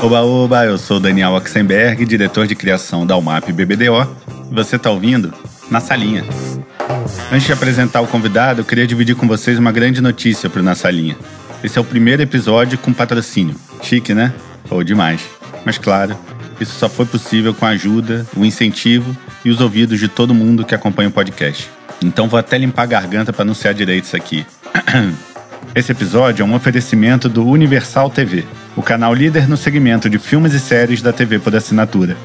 Oba, oba, eu sou Daniel Oxenberg, diretor de criação da UMAP BBDO, você está ouvindo Na Salinha. Antes de apresentar o convidado, eu queria dividir com vocês uma grande notícia para o Na Salinha. Esse é o primeiro episódio com patrocínio. Chique, né? Ou demais. Mas claro, isso só foi possível com a ajuda, o incentivo e os ouvidos de todo mundo que acompanha o podcast. Então vou até limpar a garganta para anunciar direito isso aqui. Esse episódio é um oferecimento do Universal TV, o canal líder no segmento de filmes e séries da TV por assinatura.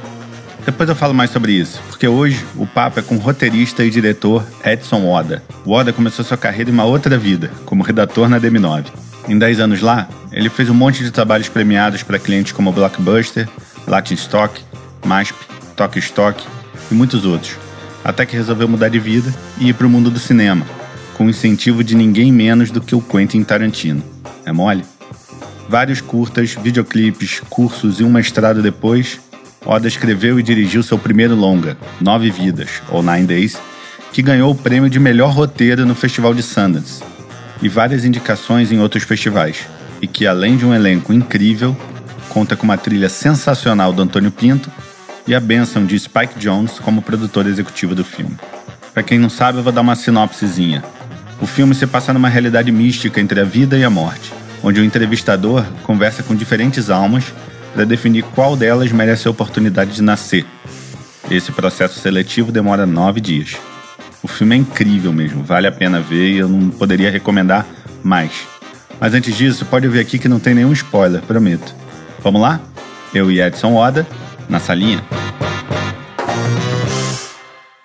Depois eu falo mais sobre isso, porque hoje o papo é com o roteirista e diretor Edson Oda. O Oda começou sua carreira em uma outra vida, como redator na DM9. Em 10 anos lá, ele fez um monte de trabalhos premiados para clientes como Blockbuster, Latin Stock, MASP, Tok Stock e muitos outros, até que resolveu mudar de vida e ir para o mundo do cinema, com o incentivo de ninguém menos do que o Quentin Tarantino. É mole? Vários curtas, videoclipes, cursos e um mestrado depois, Oda escreveu e dirigiu seu primeiro longa, Nove Vidas, ou Nine Days, que ganhou o prêmio de melhor roteiro no Festival de Sundance e várias indicações em outros festivais, e que, além de um elenco incrível, conta com uma trilha sensacional do Antônio Pinto e a benção de Spike Jones como produtor executivo do filme. Para quem não sabe, eu vou dar uma sinopsezinha. O filme se passa numa realidade mística entre a vida e a morte, onde o entrevistador conversa com diferentes almas para definir qual delas merece a oportunidade de nascer. Esse processo seletivo demora nove dias. O filme é incrível mesmo, vale a pena ver e eu não poderia recomendar mais. Mas antes disso, pode ver aqui que não tem nenhum spoiler, prometo. Vamos lá? Eu e Edson Oda, na salinha.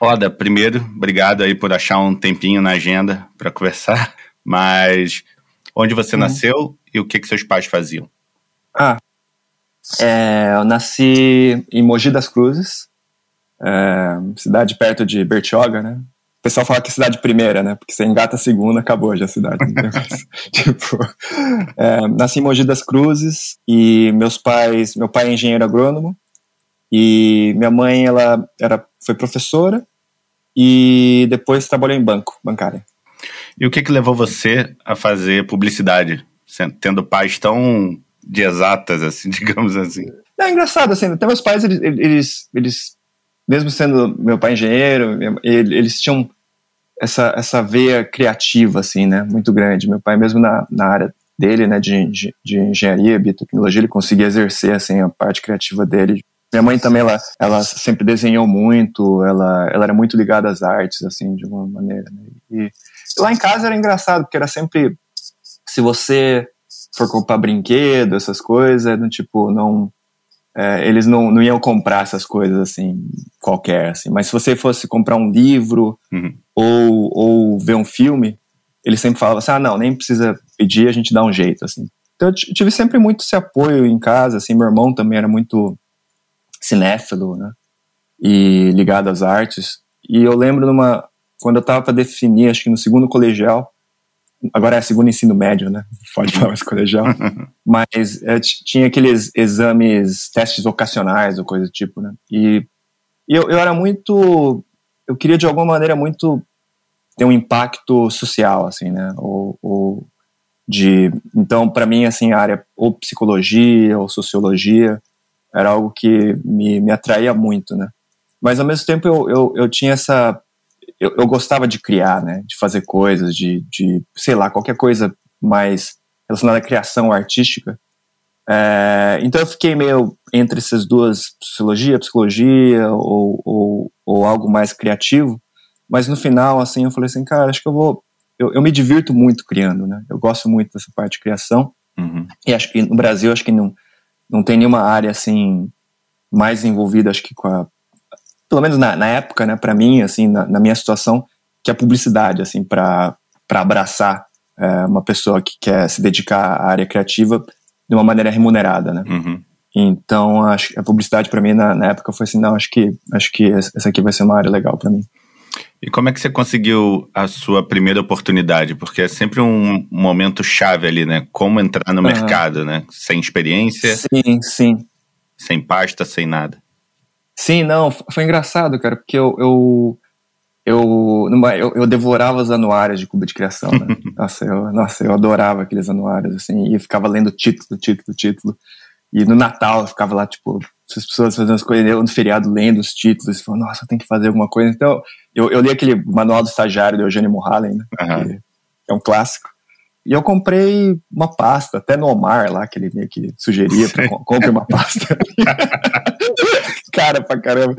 Oda, primeiro, obrigado aí por achar um tempinho na agenda para conversar. Mas onde você uhum. nasceu e o que, que seus pais faziam? Ah, é, eu nasci em Mogi das Cruzes, é, cidade perto de Bertioga, né? O pessoal fala que é cidade primeira, né? Porque você engata a segunda, acabou já a cidade. tipo, é, nasci em Mogi das Cruzes e meus pais, meu pai é engenheiro agrônomo e minha mãe ela era foi professora e depois trabalhou em banco, bancária. E o que que levou você a fazer publicidade, tendo pais tão de exatas, assim, digamos assim? É engraçado, assim, até meus pais, eles, eles, eles mesmo sendo meu pai engenheiro, eles tinham essa, essa veia criativa, assim, né, muito grande. Meu pai, mesmo na, na área dele, né, de, de, engenharia, biotecnologia, ele conseguia exercer, assim, a parte criativa dele minha mãe também, ela, ela sempre desenhou muito, ela, ela era muito ligada às artes, assim, de uma maneira. Né? E lá em casa era engraçado, porque era sempre, se você for comprar brinquedo, essas coisas, no tipo, não, é, eles não, não iam comprar essas coisas, assim, qualquer, assim. Mas se você fosse comprar um livro uhum. ou, ou ver um filme, eles sempre falavam assim, ah, não, nem precisa pedir, a gente dá um jeito, assim. Então eu tive sempre muito esse apoio em casa, assim, meu irmão também era muito cinéfilo, né? E ligado às artes. E eu lembro numa quando eu estava para definir, acho que no segundo colegial, agora é segundo ensino médio, né? Pode falar mais colegial, mas é, tinha aqueles exames, testes vocacionais ou coisa do tipo, né? E, e eu, eu era muito, eu queria de alguma maneira muito ter um impacto social, assim, né? Ou, ou de, então para mim assim a área ou psicologia ou sociologia era algo que me, me atraía muito, né? Mas ao mesmo tempo eu, eu, eu tinha essa. Eu, eu gostava de criar, né? De fazer coisas, de, de, sei lá, qualquer coisa mais relacionada à criação artística. É, então eu fiquei meio entre essas duas, sociologia, psicologia ou, ou, ou, algo mais criativo. Mas no final, assim, eu falei assim, cara, acho que eu vou. Eu, eu me divirto muito criando, né? Eu gosto muito dessa parte de criação. Uhum. E acho que no Brasil, acho que não não tem nenhuma área assim mais envolvida, acho que com a pelo menos na, na época, né, para mim, assim, na, na, minha situação, que a publicidade, assim, para abraçar é, uma pessoa que quer se dedicar à área criativa de uma maneira remunerada, né? Uhum. Então, acho a publicidade para mim na, na, época foi assim, não, acho que acho que essa aqui vai ser uma área legal para mim. E como é que você conseguiu a sua primeira oportunidade? Porque é sempre um momento chave ali, né? Como entrar no uhum. mercado, né? Sem experiência. Sim, sim. Sem pasta, sem nada. Sim, não, foi engraçado, cara, porque eu, eu, eu, eu, eu, devorava os anuários de Cuba de Criação, né? nossa, eu, nossa, eu adorava aqueles anuários, assim, e ficava lendo título, título, título. E no Natal eu ficava lá, tipo, as pessoas fazendo as coisas, eu no feriado lendo os títulos, e falando, nossa, tem que fazer alguma coisa. Então, eu, eu li aquele manual do estagiário do Eugênio Mulhalen, né? Uhum. Que é um clássico. E eu comprei uma pasta, até no Omar lá, que ele meio que sugeria para compre uma pasta. Cara pra caramba.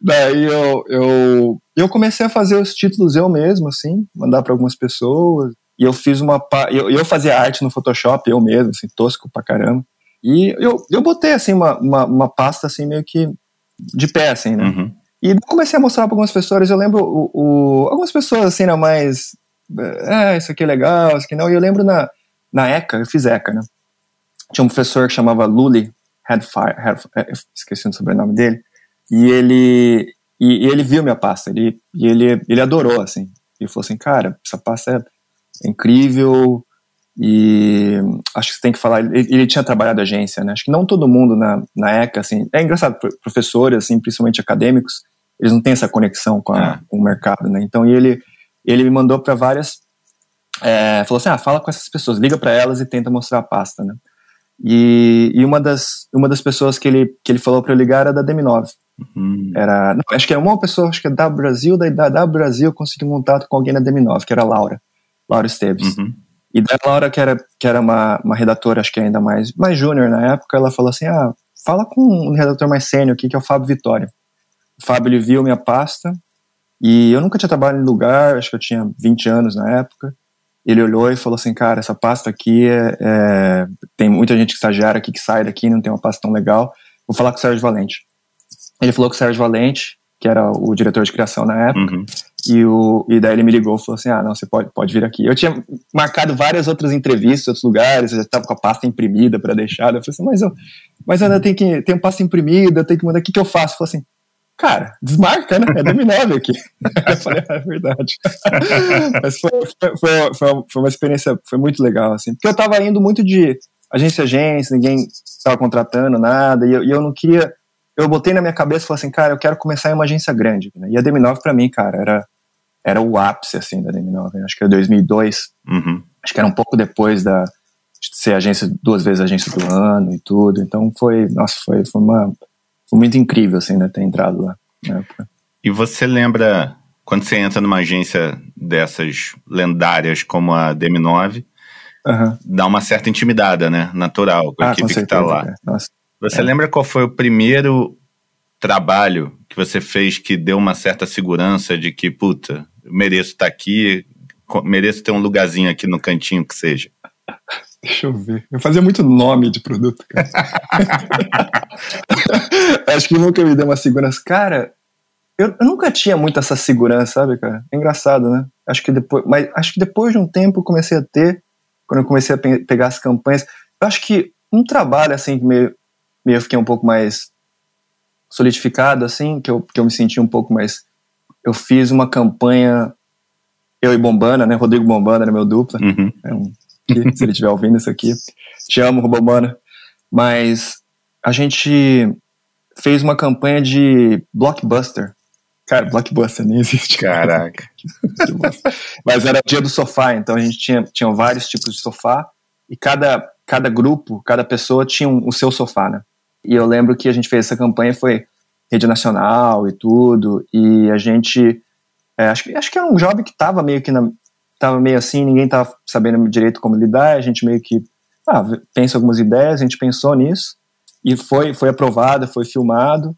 Daí eu, eu, eu comecei a fazer os títulos eu mesmo, assim, mandar para algumas pessoas. E eu fiz uma. Eu, eu fazia arte no Photoshop eu mesmo, assim, tosco pra caramba. E eu, eu botei, assim, uma, uma, uma pasta, assim, meio que de pé, assim, né? Uhum. E comecei a mostrar para algumas pessoas. Eu lembro o, o, algumas pessoas, assim, não mais. É, isso aqui é legal, isso aqui não. E eu lembro na, na ECA, eu fiz ECA, né? Tinha um professor que chamava Lully Headfire, Head, é, esqueci o sobrenome dele. E ele, e, e ele viu minha pasta. Ele, e ele, ele adorou, assim. Ele falou assim: cara, essa pasta é incrível e acho que você tem que falar. Ele, ele, tinha trabalhado agência, né? Acho que não todo mundo na, na ECA, assim, é engraçado, professores, assim, principalmente acadêmicos, eles não têm essa conexão com, a, é. com o mercado, né? Então ele, ele me mandou para várias. É, falou assim: ah, fala com essas pessoas, liga para elas e tenta mostrar a pasta, né? E, e uma, das, uma das pessoas que ele, que ele falou para eu ligar era da DM9. Uhum. Era, não, acho que era uma pessoa, acho que é da Brasil, da, da, da Brasil, consegui um contato com alguém na DM9, que era a Laura, Laura Esteves. Uhum. E da Laura, que era, que era uma, uma redatora, acho que ainda mais, mais júnior na época, ela falou assim: ah, fala com um redator mais sênior aqui, que é o Fábio Vitória. O Fábio, ele viu minha pasta, e eu nunca tinha trabalhado em lugar, acho que eu tinha 20 anos na época. Ele olhou e falou assim: cara, essa pasta aqui é, é, tem muita gente que estagiária aqui que sai daqui, não tem uma pasta tão legal. Vou falar com o Sérgio Valente. Ele falou com o Sérgio Valente, que era o diretor de criação na época. Uhum. E, o, e daí ele me ligou e falou assim: Ah, não, você pode, pode vir aqui. Eu tinha marcado várias outras entrevistas em outros lugares, eu já estava com a pasta imprimida para deixar. Eu falei assim: Mas eu, mas eu ainda tenho que. Tenho pasta imprimida, eu tenho que mandar. O que, que eu faço? Eu falei assim: Cara, desmarca, né? É dominável aqui. eu falei: ah, É verdade. mas foi, foi, foi, foi, uma experiência, foi muito legal, assim. Porque eu estava indo muito de agência a agência, ninguém estava contratando nada, e eu, e eu não queria eu botei na minha cabeça e falei assim, cara, eu quero começar em uma agência grande. Né? E a DM9 para mim, cara, era, era o ápice, assim, da DM9. Né? Acho que era 2002. Uhum. Acho que era um pouco depois da de ser agência, duas vezes agência do ano e tudo. Então foi, nossa, foi, foi uma, foi muito incrível, assim, né, ter entrado lá na época. E você lembra, quando você entra numa agência dessas lendárias como a DM9, uhum. dá uma certa intimidada, né, natural, com a ah, equipe com que tá lá. É. Nossa. Você é. lembra qual foi o primeiro trabalho que você fez que deu uma certa segurança de que, puta, mereço estar tá aqui, mereço ter um lugarzinho aqui no cantinho que seja? Deixa eu ver. Eu fazia muito nome de produto, cara. acho que nunca me deu uma segurança. Cara, eu, eu, nunca tinha muito essa segurança, sabe, cara? É engraçado, né? Acho que depois, mas acho que depois de um tempo eu comecei a ter, quando eu comecei a pe pegar as campanhas, eu acho que um trabalho assim meio meio fiquei um pouco mais solidificado, assim, que eu, que eu me senti um pouco mais. Eu fiz uma campanha, eu e Bombana, né? Rodrigo Bombana era meu dupla. Uhum. É um, se ele estiver ouvindo isso aqui, te amo, Bombana. Mas a gente fez uma campanha de blockbuster. Cara, blockbuster nem existe. Caraca. Mas era dia do sofá, então a gente tinha, tinha vários tipos de sofá e cada, cada grupo, cada pessoa tinha um, o seu sofá, né? E eu lembro que a gente fez essa campanha, foi rede nacional e tudo, e a gente. É, acho, que, acho que era um job que estava meio que na, tava meio assim, ninguém tava sabendo direito como lidar, a gente meio que ah, pensa algumas ideias, a gente pensou nisso, e foi, foi aprovado, foi filmado.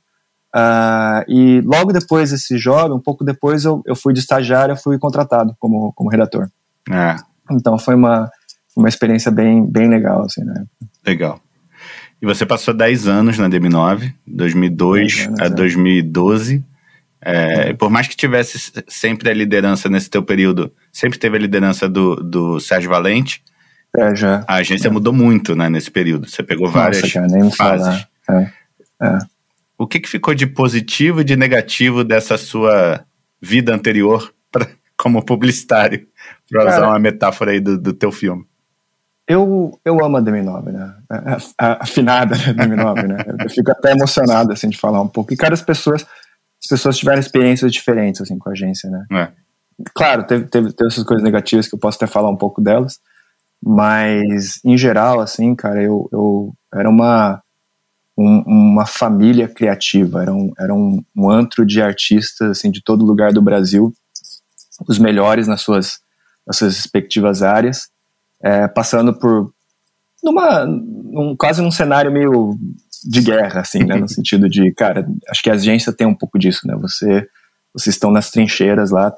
Uh, e logo depois desse job, um pouco depois, eu, eu fui de estagiário, eu fui contratado como, como redator. É. Então foi uma, uma experiência bem, bem legal, assim, né? Legal. E você passou 10 anos na DM9, 2002 anos, a 2012. É, é. Por mais que tivesse sempre a liderança nesse teu período, sempre teve a liderança do, do Sérgio Valente. É, já. A agência é. mudou muito né, nesse período. Você pegou várias Nossa, cara, nem fases. É, é. O que, que ficou de positivo e de negativo dessa sua vida anterior pra, como publicitário? Para usar uma metáfora aí do, do teu filme. Eu, eu amo a DM9, né? A, a, afinada da DM9, né? Eu fico até emocionado, assim, de falar um pouco. E cada pessoas, as pessoas tiveram experiências diferentes, assim, com a agência, né? É. Claro, teve, teve, teve essas coisas negativas que eu posso até falar um pouco delas, mas, em geral, assim, cara, eu, eu era uma... um, uma família criativa, era, um, era um, um, antro de artistas assim, de todo lugar do Brasil, os melhores nas suas, nas suas respectivas áreas, é, passando por numa, num, quase num cenário meio de guerra, assim, né, no sentido de, cara, acho que a agência tem um pouco disso, né, você, vocês estão nas trincheiras lá,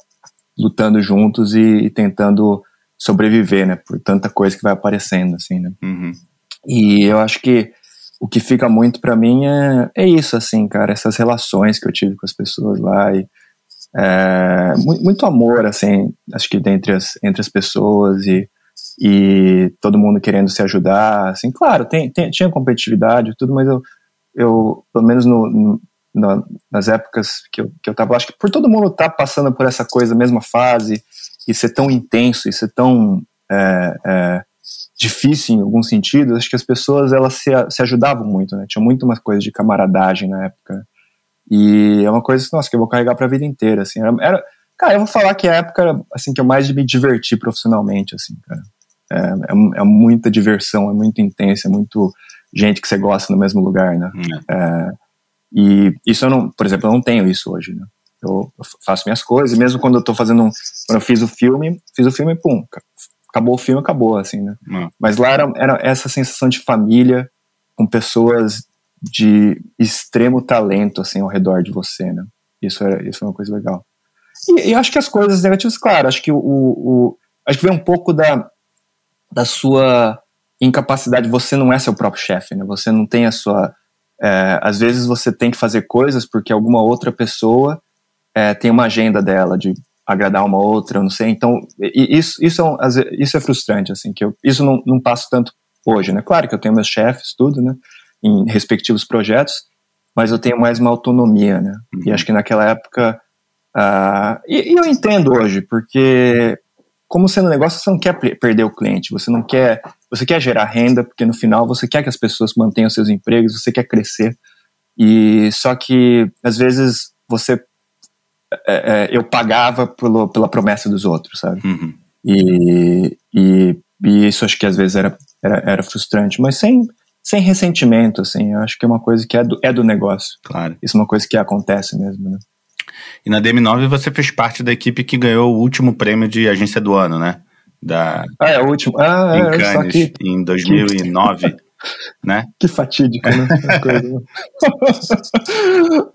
lutando juntos e, e tentando sobreviver, né, por tanta coisa que vai aparecendo, assim, né. Uhum. E eu acho que o que fica muito para mim é, é isso, assim, cara, essas relações que eu tive com as pessoas lá e é, muito, muito, amor, assim, acho que entre as, entre as pessoas e, e todo mundo querendo se ajudar, assim, claro, tem, tem tinha competitividade e tudo, mas eu, eu pelo menos no, no, nas épocas que eu, que eu tava, acho que por todo mundo estar tá passando por essa coisa, mesma fase, e ser tão intenso, e ser tão é, é, difícil em algum sentido, acho que as pessoas elas se, se ajudavam muito, né? Tinha muito uma coisa de camaradagem na época. E é uma coisa, nossa, que eu vou carregar para a vida inteira, assim. Era, era, cara, eu vou falar que a época assim, que eu mais me diverti profissionalmente, assim, cara. É, é, é muita diversão, é muito intensa, é muito gente que você gosta no mesmo lugar, né? Hum. É, e isso eu não, por exemplo, eu não tenho isso hoje, né? Eu, faço minhas coisas, e mesmo quando eu tô fazendo um, quando eu fiz o filme, fiz o filme, pum, acabou o filme, acabou, assim, né? Uhum. Mas lá era, era essa sensação de família com pessoas de extremo talento, assim, ao redor de você, né? Isso era, isso é uma coisa legal. E, e acho que as coisas negativas, claro, acho que o, o, acho que vem um pouco da, da sua incapacidade, você não é seu próprio chefe, né? Você não tem a sua... É, às vezes você tem que fazer coisas porque alguma outra pessoa é, tem uma agenda dela de agradar uma outra, eu não sei. Então, isso, isso, é, isso é frustrante, assim, que eu, isso não, não passo tanto hoje, né? Claro que eu tenho meus chefes, tudo, né? Em respectivos projetos, mas eu tenho mais uma autonomia, né? Uhum. E acho que naquela época. Uh, e, e, eu entendo hoje, porque como sendo negócio, você não quer perder o cliente, você não quer. Você quer gerar renda, porque no final você quer que as pessoas mantenham seus empregos, você quer crescer. E só que às vezes você é, é, eu pagava pelo, pela promessa dos outros, sabe? Uhum. E, e, e, isso acho que às vezes era, era, era, frustrante, mas sem, sem ressentimento, assim, eu acho que é uma coisa que é do, é do negócio. Claro. Isso é uma coisa que acontece mesmo, né? E na DM9 você fez parte da equipe que ganhou o último prêmio de agência do ano, né? Da, ah, é o último. Ah, em é, Cannes, que, em 2009 né? Que fatídica, né?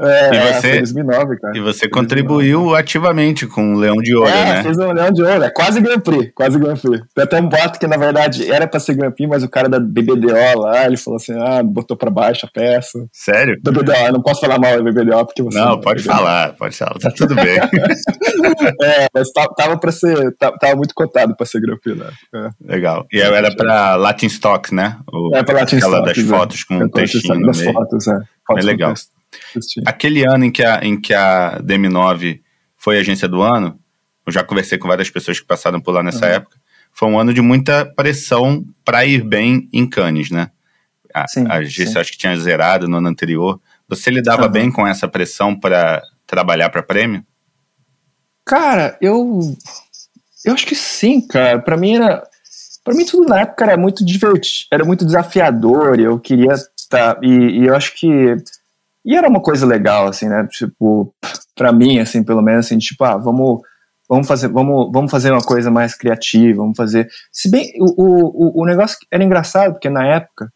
é, e você, 2009, cara. E você contribuiu ativamente com o Leão de Ouro, é, né? fez o Leão de Ouro, é quase Grand Prix, quase Grand Prix. Tem até um boato que, na verdade, era pra ser Grand Prix, mas o cara da BBDO lá, ele falou assim, ah, botou pra baixo a peça. Sério? BBDO, eu não posso falar mal da BBDO, porque você... Não, não pode BBDO. falar, pode falar, tá tudo bem. é, mas tava pra ser, tava muito cotado pra ser Grand Prix, né? É. Legal. E era pra Latin Stock, né? O... É, pra Latin Aquela das fotos com um textinho no meio. Fotos, é. Fotos é legal. Aquele ano em que a, em que a DM9 foi agência do ano, eu já conversei com várias pessoas que passaram por lá nessa uhum. época, foi um ano de muita pressão para ir bem em Cannes, né? A, sim, a agência sim. acho que tinha zerado no ano anterior. Você lidava uhum. bem com essa pressão para trabalhar para prêmio? Cara, eu eu acho que sim, cara. Para mim era para mim tudo na época era muito divertido, era muito desafiador, eu queria estar, tá, e, e, eu acho que e era uma coisa legal assim, né? Tipo, para mim assim, pelo menos assim, tipo, ah, vamos vamos fazer, vamos, vamos fazer uma coisa mais criativa, vamos fazer. Se bem o, o, o negócio era engraçado porque na época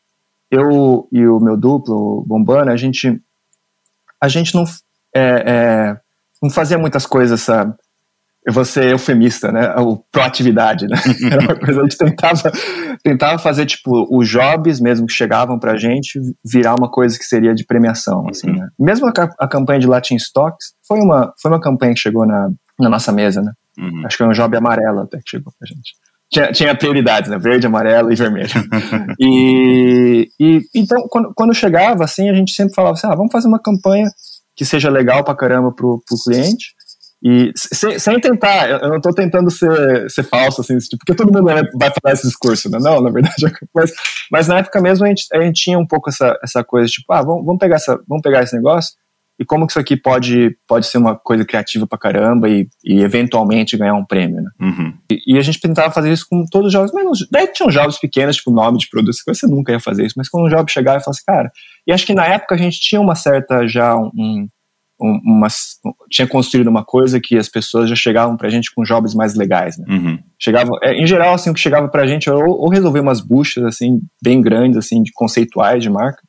eu e o meu duplo, o Bombana, a gente a gente não é, é, não fazia muitas coisas, sabe? Eu vou ser eufemista, né? O proatividade, né? Era uma coisa, a gente tentava, tentava fazer, tipo, os jobs mesmo que chegavam pra gente virar uma coisa que seria de premiação, assim, né? Mesmo a, a campanha de Latin Stocks foi uma, foi uma campanha que chegou na, na nossa mesa, né? Uhum. Acho que foi um job amarelo até que chegou pra gente. Tinha, tinha prioridades, né? Verde, amarelo e vermelho. e, e então, quando, quando chegava, assim, a gente sempre falava assim, ah, vamos fazer uma campanha que seja legal pra caramba pro, pro cliente, e sem, sem tentar, eu não estou tentando ser, ser falso, assim, tipo, porque todo mundo vai falar esse discurso, né? Não, na verdade, mas, mas na época mesmo a gente, a gente tinha um pouco essa, essa coisa, tipo, ah, vamos, vamos, pegar essa, vamos pegar esse negócio e como que isso aqui pode, pode ser uma coisa criativa pra caramba e, e eventualmente ganhar um prêmio, né? Uhum. E, e, a gente tentava fazer isso com todos os jogos, mas daí tinham jogos pequenos, tipo nome de produto, você nunca ia fazer isso, mas quando um jogo chegava e falasse, cara, e acho que na época a gente tinha uma certa, já um uma, tinha construído uma coisa que as pessoas já chegavam pra gente com jobs mais legais, né? Uhum. Chegava, é, em geral, assim, o que chegava pra gente ou, ou resolver umas buchas, assim, bem grandes, assim, de conceituais de marca,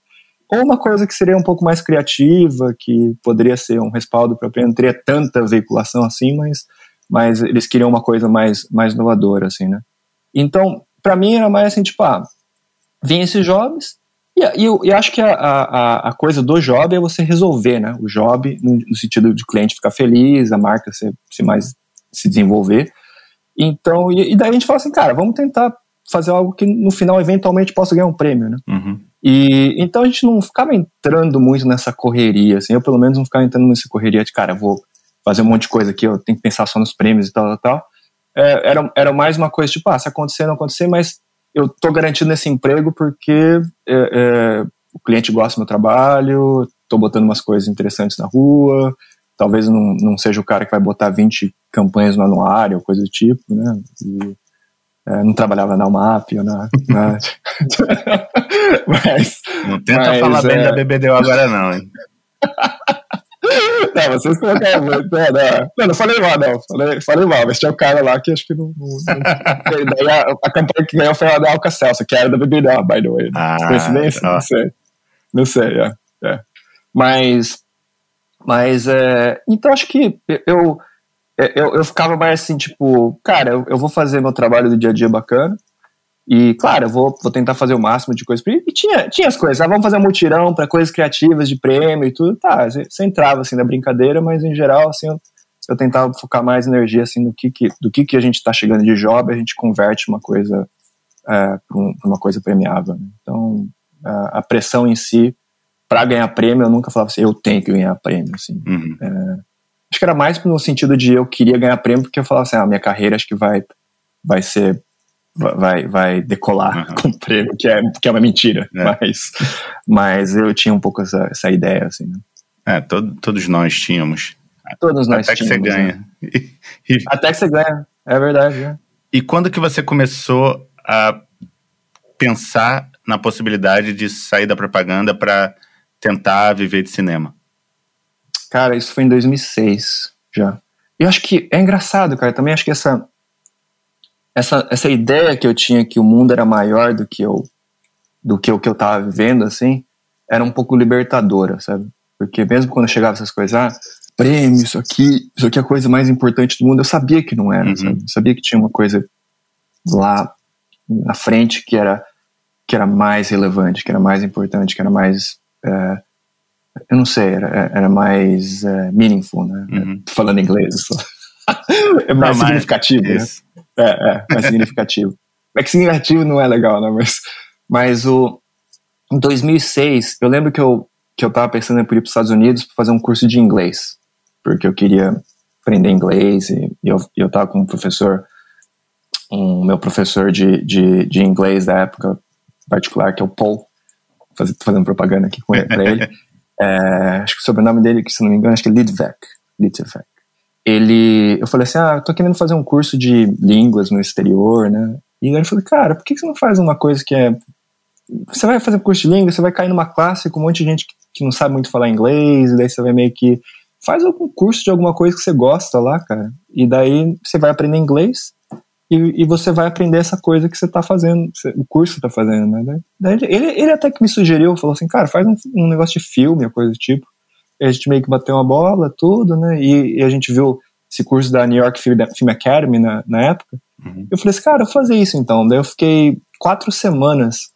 ou uma coisa que seria um pouco mais criativa, que poderia ser um respaldo para não teria tanta veiculação assim, mas, mas eles queriam uma coisa mais, mais inovadora, assim, né? Então, para mim era mais assim, tipo, ah, vinha esses jobs, e, eu, eu, acho que a, a, a, coisa do job é você resolver, né? O job, no, no sentido de cliente ficar feliz, a marca se, se mais se desenvolver. Então, e, e, daí a gente fala assim, cara, vamos tentar fazer algo que no final eventualmente possa ganhar um prêmio, né? Uhum. E então a gente não ficava entrando muito nessa correria, assim, eu pelo menos não ficava entrando nessa correria de, cara, vou fazer um monte de coisa aqui, eu tenho que pensar só nos prêmios e tal, tal, tal. É, era, era mais uma coisa tipo, ah, se acontecer, não acontecer, mas eu tô garantido nesse emprego porque é, é, o cliente gosta do meu trabalho, tô botando umas coisas interessantes na rua, talvez não, não seja o cara que vai botar 20 campanhas no anuário, coisa do tipo, né? E, é, não trabalhava na UMAP ou na. na... mas, não tenta mas, falar é... bem da BBDO agora, não, hein? Não, vocês colocaram muito. Não, não, não, não falei mal, não. Falei, falei mal, mas tinha um cara lá que acho que não. não, não daí a, a, campanha que ganhou foi a da Alca Celso, que era da BBDO, by the way. Ah, Coincidência? Não sei. Não sei, é. é. Mas. Mas, é, então acho que eu eu, eu ficava mais assim, tipo, cara, eu, eu vou fazer meu trabalho do dia a dia bacana. E, claro, eu vou, vou tentar fazer o máximo de coisas. E tinha, tinha as coisas, ah, vamos fazer um mutirão para coisas criativas de prêmio e tudo. Tá, você entrava assim na brincadeira, mas em geral, assim, eu, eu tentava focar mais energia assim no que, que do que, que a gente está chegando de job, a gente converte uma coisa é, para um, uma coisa premiável. Né? Então, a, a, pressão em si, para ganhar prêmio, eu nunca falava assim, eu tenho que ganhar prêmio. Assim. Uhum. É, Acho que era mais no sentido de eu queria ganhar prêmio, porque eu falava assim, ah, minha carreira acho que vai, vai ser vai, vai decolar uhum. com prêmio, que é, que é uma mentira. É. Mas, mas eu tinha um pouco essa, essa ideia, assim. Né? É, todo, todos nós tínhamos. Todos nós Até tínhamos. Até que você ganha. Né? Até que você ganha, é verdade. É. E quando que você começou a pensar na possibilidade de sair da propaganda para tentar viver de cinema? Cara, isso foi em 2006 já. E eu acho que é engraçado, cara. Também acho que essa, essa, essa ideia que eu tinha que o mundo era maior do que eu do que o que eu tava vivendo, assim, era um pouco libertadora, sabe? Porque mesmo quando chegava essas coisas, ah, prêmio, isso aqui, isso aqui é a coisa mais importante do mundo, eu sabia que não era, uhum. sabe? Eu sabia que tinha uma coisa lá na frente que era que era mais relevante, que era mais importante, que era mais é, eu não sei, era, era mais uh, meaningful, né? Uhum. Falando inglês. é mais não, significativo, né? É, é, mais significativo. É que significativo não é legal, né? Mas, mas o, em 2006, eu lembro que eu, que eu tava pensando em ir para os Estados Unidos para fazer um curso de inglês, porque eu queria aprender inglês e, e eu, eu tava com um professor, um meu professor de, de, de inglês da época particular, que é o Paul, fazendo propaganda aqui com ele. É, acho que o sobrenome dele, que se não me engano, acho que é Lidvek. Lidvek. Ele, eu falei assim, ah, tô querendo fazer um curso de línguas no exterior, né? E ele falou, cara, por que você não faz uma coisa que é... Você vai fazer um curso de língua, você vai cair numa classe com um monte de gente que, não sabe muito falar inglês, e daí você vai meio que... Faz algum curso de alguma coisa que você gosta lá, cara. E daí você vai aprender inglês, e, e, você vai aprender essa coisa que você está fazendo, o curso que você está fazendo, né? Daí ele, ele até que me sugeriu, falou assim, cara, faz um, um negócio de filme, coisa do tipo. A gente meio que bateu uma bola, tudo, né? E, e a gente viu esse curso da New York Film Academy na, na época. Uhum. Eu falei assim, cara, eu vou fazer isso então. Daí eu fiquei quatro semanas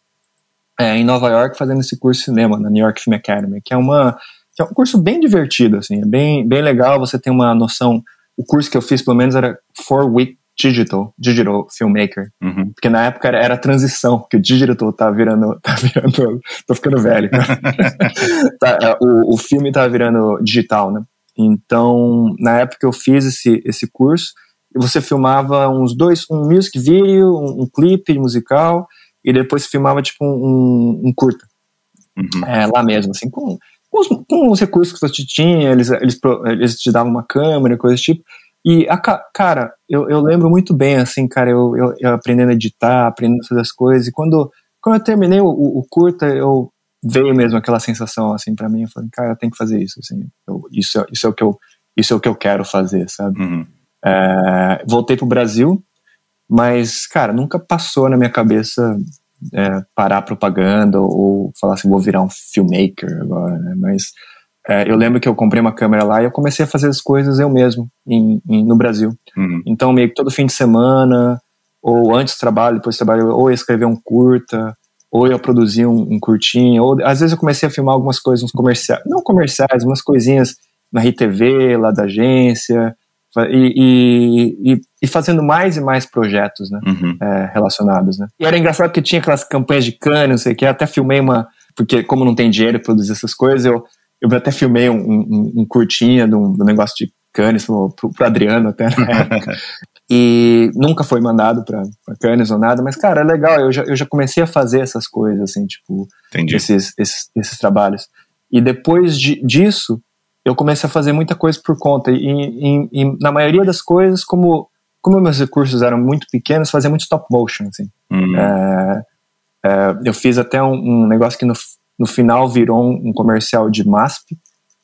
é, em Nova York fazendo esse curso de cinema na New York Film Academy, que é uma que é um curso bem divertido, assim, é bem, bem legal, você tem uma noção, o curso que eu fiz pelo menos era four week digital, digital filmmaker. Uhum. Porque na época era, era transição, que o digital tá virando, tá virando, tô ficando velho. tá, é, o, o filme tá virando digital, né? Então, na época eu fiz esse, esse curso, e você filmava uns dois, um music video, um, um clipe musical, e depois filmava tipo um, um curta. Uhum. É, lá mesmo, assim, com com os, com os recursos que você tinha, eles, eles, eles te davam uma câmera, coisa do tipo. E, a, cara, eu, eu lembro muito bem, assim, cara, eu, eu, eu, aprendendo a editar, aprendendo a fazer as coisas. E quando, quando eu terminei o, o curta, eu veio mesmo aquela sensação, assim, para mim. Eu falei, cara, eu tenho que fazer isso, assim. Eu, isso, é, isso, é o que eu, isso é o que eu quero fazer, sabe? Uhum. É, voltei pro Brasil, mas, cara, nunca passou na minha cabeça é, parar propaganda ou falar assim, vou virar um filmmaker agora, né? Mas é, eu lembro que eu comprei uma câmera lá e eu comecei a fazer as coisas eu mesmo em, em, no Brasil. Uhum. Então, meio que todo fim de semana, ou antes do trabalho, depois do trabalho, ou eu escrever um curta, ou eu produzir um, um curtinho, ou às vezes eu comecei a filmar algumas coisas, uns comerciais, não comerciais, umas coisinhas na RTV, lá da agência, e, e, e, fazendo mais e mais projetos né, uhum. é, relacionados. Né. E era engraçado porque tinha aquelas campanhas de Cannes, não sei o que, até filmei uma, porque como não tem dinheiro para produzir essas coisas, eu, eu até filmei um, um, um curtinha do, negócio de Cannes pro, pro, Adriano até na época. e nunca foi mandado para Cannes ou nada, mas cara, é legal, eu já, eu já comecei a fazer essas coisas, assim, tipo, esses, esses, esses, trabalhos. E depois de, disso, eu comecei a fazer muita coisa por conta. E, e, e, na maioria das coisas, como, como meus recursos eram muito pequenos, fazia muito stop motion. Assim. Uhum. É, é, eu fiz até um, um, negócio que no, no final virou um, comercial de MASP,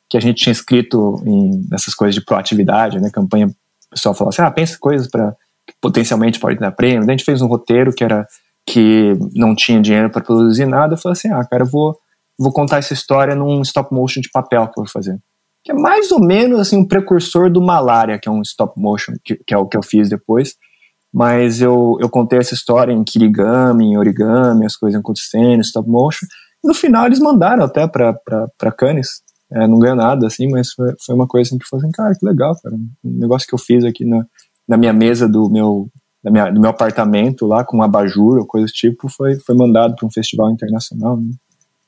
que a gente tinha escrito em, nessas coisas de proatividade, né? Campanha, o pessoal falou assim: ah, pensa coisas para que potencialmente pode dar prêmio. A gente fez um roteiro que era que não tinha dinheiro para produzir nada. Eu falei assim: ah, cara, eu vou, vou contar essa história num stop motion de papel que eu vou fazer que é mais ou menos assim um precursor do Malária, que é um stop motion, que, que, é o que eu fiz depois. Mas eu, eu contei essa história em kirigami, em origami, as coisas acontecendo, stop motion. No final eles mandaram até para Cannes. É, não ganhou nada, assim, mas foi, foi uma coisa assim, que foi assim, cara, que legal, cara. Um negócio que eu fiz aqui na, na minha mesa do meu, da minha, do meu apartamento lá, com um abajur ou coisa do tipo, foi, foi mandado para um festival internacional. Né?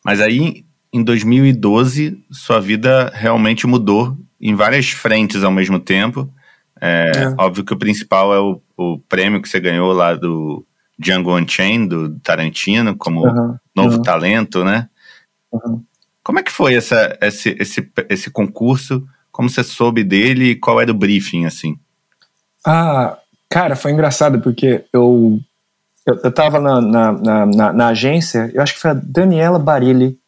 Mas aí, em 2012, sua vida realmente mudou em várias frentes ao mesmo tempo. É, é. Óbvio que o principal é o, o, prêmio que você ganhou lá do Django Unchained, do Tarantino, como uhum. novo uhum. talento, né? Uhum. Como é que foi essa, esse, esse, esse concurso? Como você soube dele e qual era o briefing, assim? Ah, cara, foi engraçado porque eu, eu, eu tava na, na, na, na agência, eu acho que foi a Daniela Barilli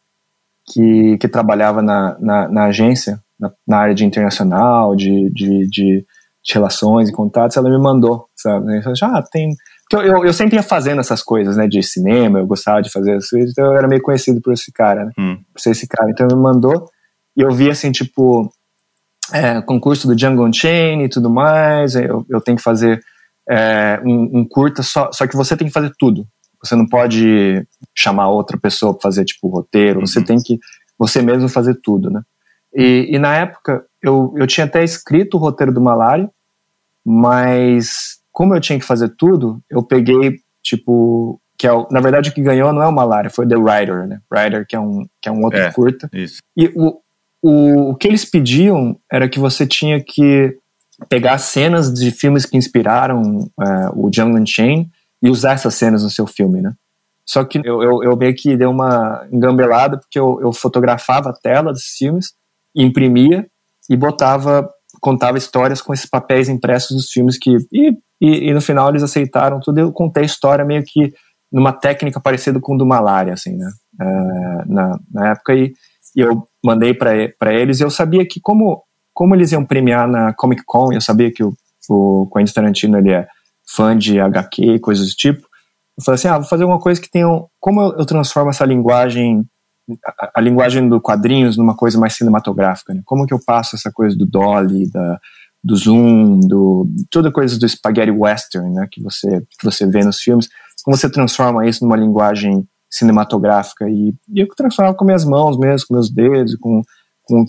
que, que trabalhava na, na, na agência, na, na, área de internacional, de, de, de, de, relações e contatos, ela me mandou, sabe? Eu falei, ah, tem... Eu, eu, eu, sempre ia fazendo essas coisas, né, de cinema, eu gostava de fazer as coisas, então eu era meio conhecido por esse cara, né? Hum. Por ser esse cara. Então ele me mandou, e eu vi, assim, tipo, é, concurso do Django Unchained e tudo mais, eu, eu tenho que fazer é, um, um, curta, só, só que você tem que fazer tudo. Você não pode chamar outra pessoa para fazer tipo roteiro. Uhum. Você tem que você mesmo fazer tudo, né? E, e, na época eu, eu tinha até escrito o roteiro do Malário, mas como eu tinha que fazer tudo, eu peguei tipo que é o, na verdade o que ganhou não é o Malário, foi The Writer, né? Writer que é um que é um outro é, curta. Isso. E o, o, o que eles pediam era que você tinha que pegar cenas de filmes que inspiraram uh, o Django Unchained e usar essas cenas no seu filme, né? Só que eu, eu, eu meio que dei uma engambelada, porque eu, eu fotografava a tela dos filmes, imprimia e botava, contava histórias com esses papéis impressos dos filmes que. E, e, e no final eles aceitaram tudo. Eu contei a história meio que numa técnica parecida com do Malária, assim, né? É, na, na época, e, e eu mandei para eles. E eu sabia que, como, como eles iam premiar na Comic Con, eu sabia que o, o Quentin Tarantino ele é fã de HQ, coisas do tipo. Eu falei assim, ah, vou fazer uma coisa que tenha... Como eu, eu transformo essa linguagem, a, a, linguagem do quadrinhos numa coisa mais cinematográfica, né? Como que eu passo essa coisa do dolly, da, do zoom, do, toda coisa do spaghetti western, né? Que você, que você vê nos filmes. Como você transforma isso numa linguagem cinematográfica e, e eu transformava com minhas mãos mesmo, com meus dedos, com, com,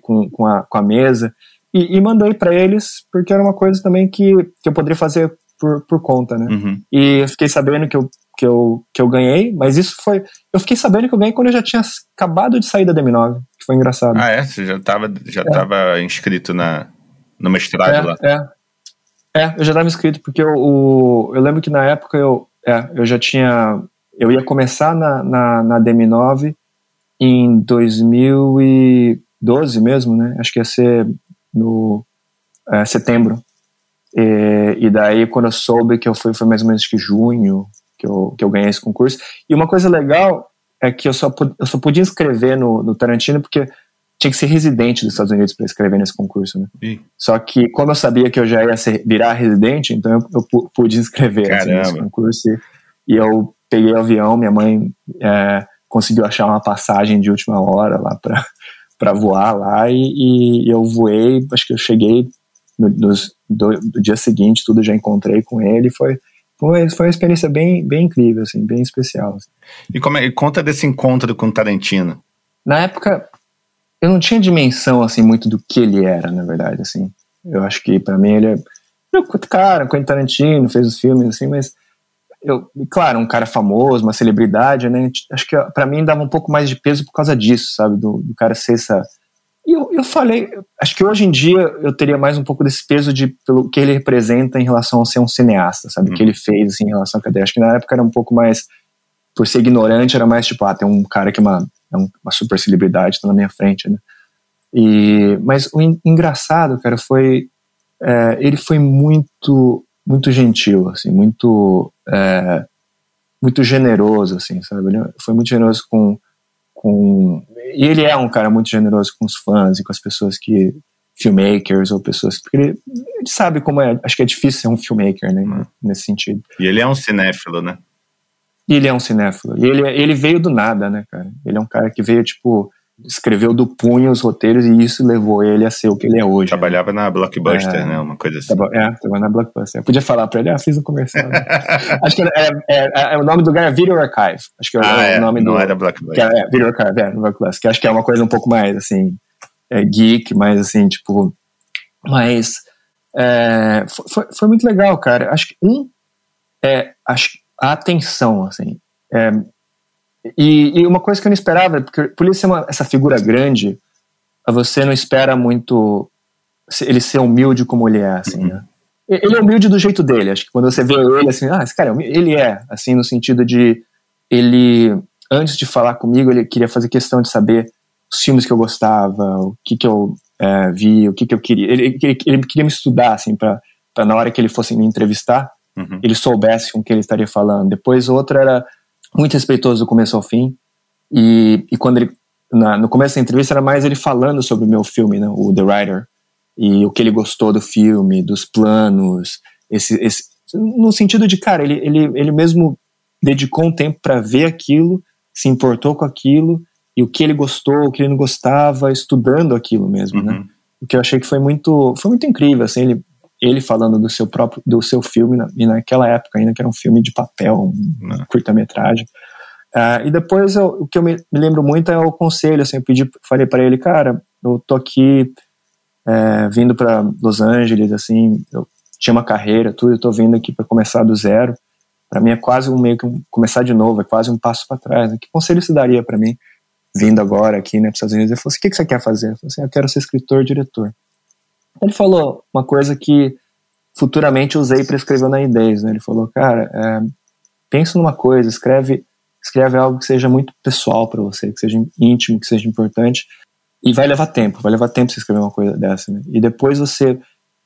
com, com, a, com a mesa. E, e mandei para eles, porque era uma coisa também que, que eu poderia fazer por, por conta, né? Uhum. E eu fiquei sabendo que eu, que, eu, que eu ganhei, mas isso foi. Eu fiquei sabendo que eu ganhei quando eu já tinha acabado de sair da DM9, que foi engraçado. Ah, é? Você já estava já é. Tava inscrito na, no mestrado é, lá? É. É, eu já estava inscrito, porque eu, o, eu lembro que na época eu, é, eu já tinha. Eu ia começar na, na, na DM9 em 2012 mesmo, né? Acho que ia ser no é, setembro. E, e, daí, quando eu soube que eu fui, foi mais ou menos que junho que eu, que eu ganhei esse concurso. E uma coisa legal é que eu só, eu só podia inscrever no, no Tarantino porque tinha que ser residente dos Estados Unidos para escrever nesse concurso, né? Só que, como eu sabia que eu já ia ser, virar residente, então eu, eu pude inscrever assim, nesse concurso. E, e, eu peguei o avião, minha mãe é, conseguiu achar uma passagem de última hora lá para voar lá, e, e, eu voei, acho que eu cheguei no, nos, do, do, dia seguinte, tudo já encontrei com ele, foi, foi, foi uma experiência bem, bem incrível, assim, bem especial. Assim. E como é, conta desse encontro com Tarantino. Na época, eu não tinha dimensão assim muito do que ele era, na verdade, assim. Eu acho que para mim ele é cara, Quentin Tarantino fez os filmes assim, mas eu, claro, um cara famoso, uma celebridade, né? Acho que para mim dava um pouco mais de peso por causa disso, sabe, do, do cara ser essa e eu, eu falei, acho que hoje em dia eu teria mais um pouco desse peso de pelo que ele representa em relação a ser um cineasta, sabe? O que uhum. ele fez assim, em relação à cadeia. Acho que na época era um pouco mais, por ser ignorante, era mais tipo, ah, tem um cara que é uma é uma super celebridade, tá na minha frente, né? E, mas o engraçado, cara, foi é, ele foi muito muito gentil, assim, muito é, muito generoso, assim, sabe? Ele foi muito generoso com com e ele é um cara muito generoso com os fãs e com as pessoas que filmmakers ou pessoas porque ele, ele sabe como é acho que é difícil ser um filmmaker né hum. nesse sentido e ele é um cinéfilo né e ele é um cinéfilo. E ele, ele veio do nada, né, cara? Ele é um cara que veio, tipo, escreveu do punho os roteiros e isso levou ele a ser o que ele é hoje. Trabalhava né? na Blockbuster, é, né? Uma coisa assim. É, trabalhava na Blockbuster. Eu podia falar pra ele, ah, fiz um comercial. Né? Acho que é, é, é, o nome do lugar é Video Archive. Acho que é, ah, é o nome não do. Não é da Blockbuster. é, Video Archive, é, Blockbuster. Que acho que é uma coisa um pouco mais, assim, geek, mais assim, tipo. Mas. foi, foi muito legal, cara. Acho que um. É, acho a atenção, assim. É, e, e, uma coisa que eu não esperava, porque por ele ser uma, essa figura grande, você não espera muito ele ser humilde como ele é, assim, né? Ele é humilde do jeito dele, acho que quando você vê ele assim, ah, esse cara, é ele é, assim, no sentido de ele, antes de falar comigo, ele queria fazer questão de saber os filmes que eu gostava, o que que eu é, vi, o que que eu queria. Ele, ele, ele queria me estudar, assim, para na hora que ele fosse me entrevistar, uhum. ele soubesse com o que ele estaria falando. Depois, outra era muito respeitoso do começo ao fim. E, e quando ele, na, no começo da entrevista, era mais ele falando sobre o meu filme, né, o The Writer, e o que ele gostou do filme, dos planos, esse, esse, no sentido de, cara, ele, ele, ele mesmo dedicou um tempo para ver aquilo, se importou com aquilo, e o que ele gostou, o que ele não gostava, estudando aquilo mesmo, né? uhum. né? O que eu achei que foi muito, foi muito incrível, assim, ele ele falando do seu próprio do seu filme e naquela época ainda que era um filme de papel um é. curta-metragem. Uh, e depois eu, o que eu me, me, lembro muito é o conselho assim eu pedi falei para ele cara eu tô aqui é, vindo para Los Angeles assim eu tinha uma carreira tudo eu tô vindo aqui para começar do zero. Para mim é quase um meio que um, começar de novo é quase um passo para trás né? que conselho você daria para mim vindo agora aqui né para os Estados Unidos? Ele falou assim o que, que você quer fazer? Eu falei assim eu quero ser escritor diretor ele falou uma coisa que futuramente usei para escrever na ideias. Né? Ele falou, cara, é, pensa numa coisa, escreve, escreve algo que seja muito pessoal para você, que seja íntimo, que seja importante, e vai levar tempo, vai levar tempo você escrever uma coisa dessa. Né? E depois você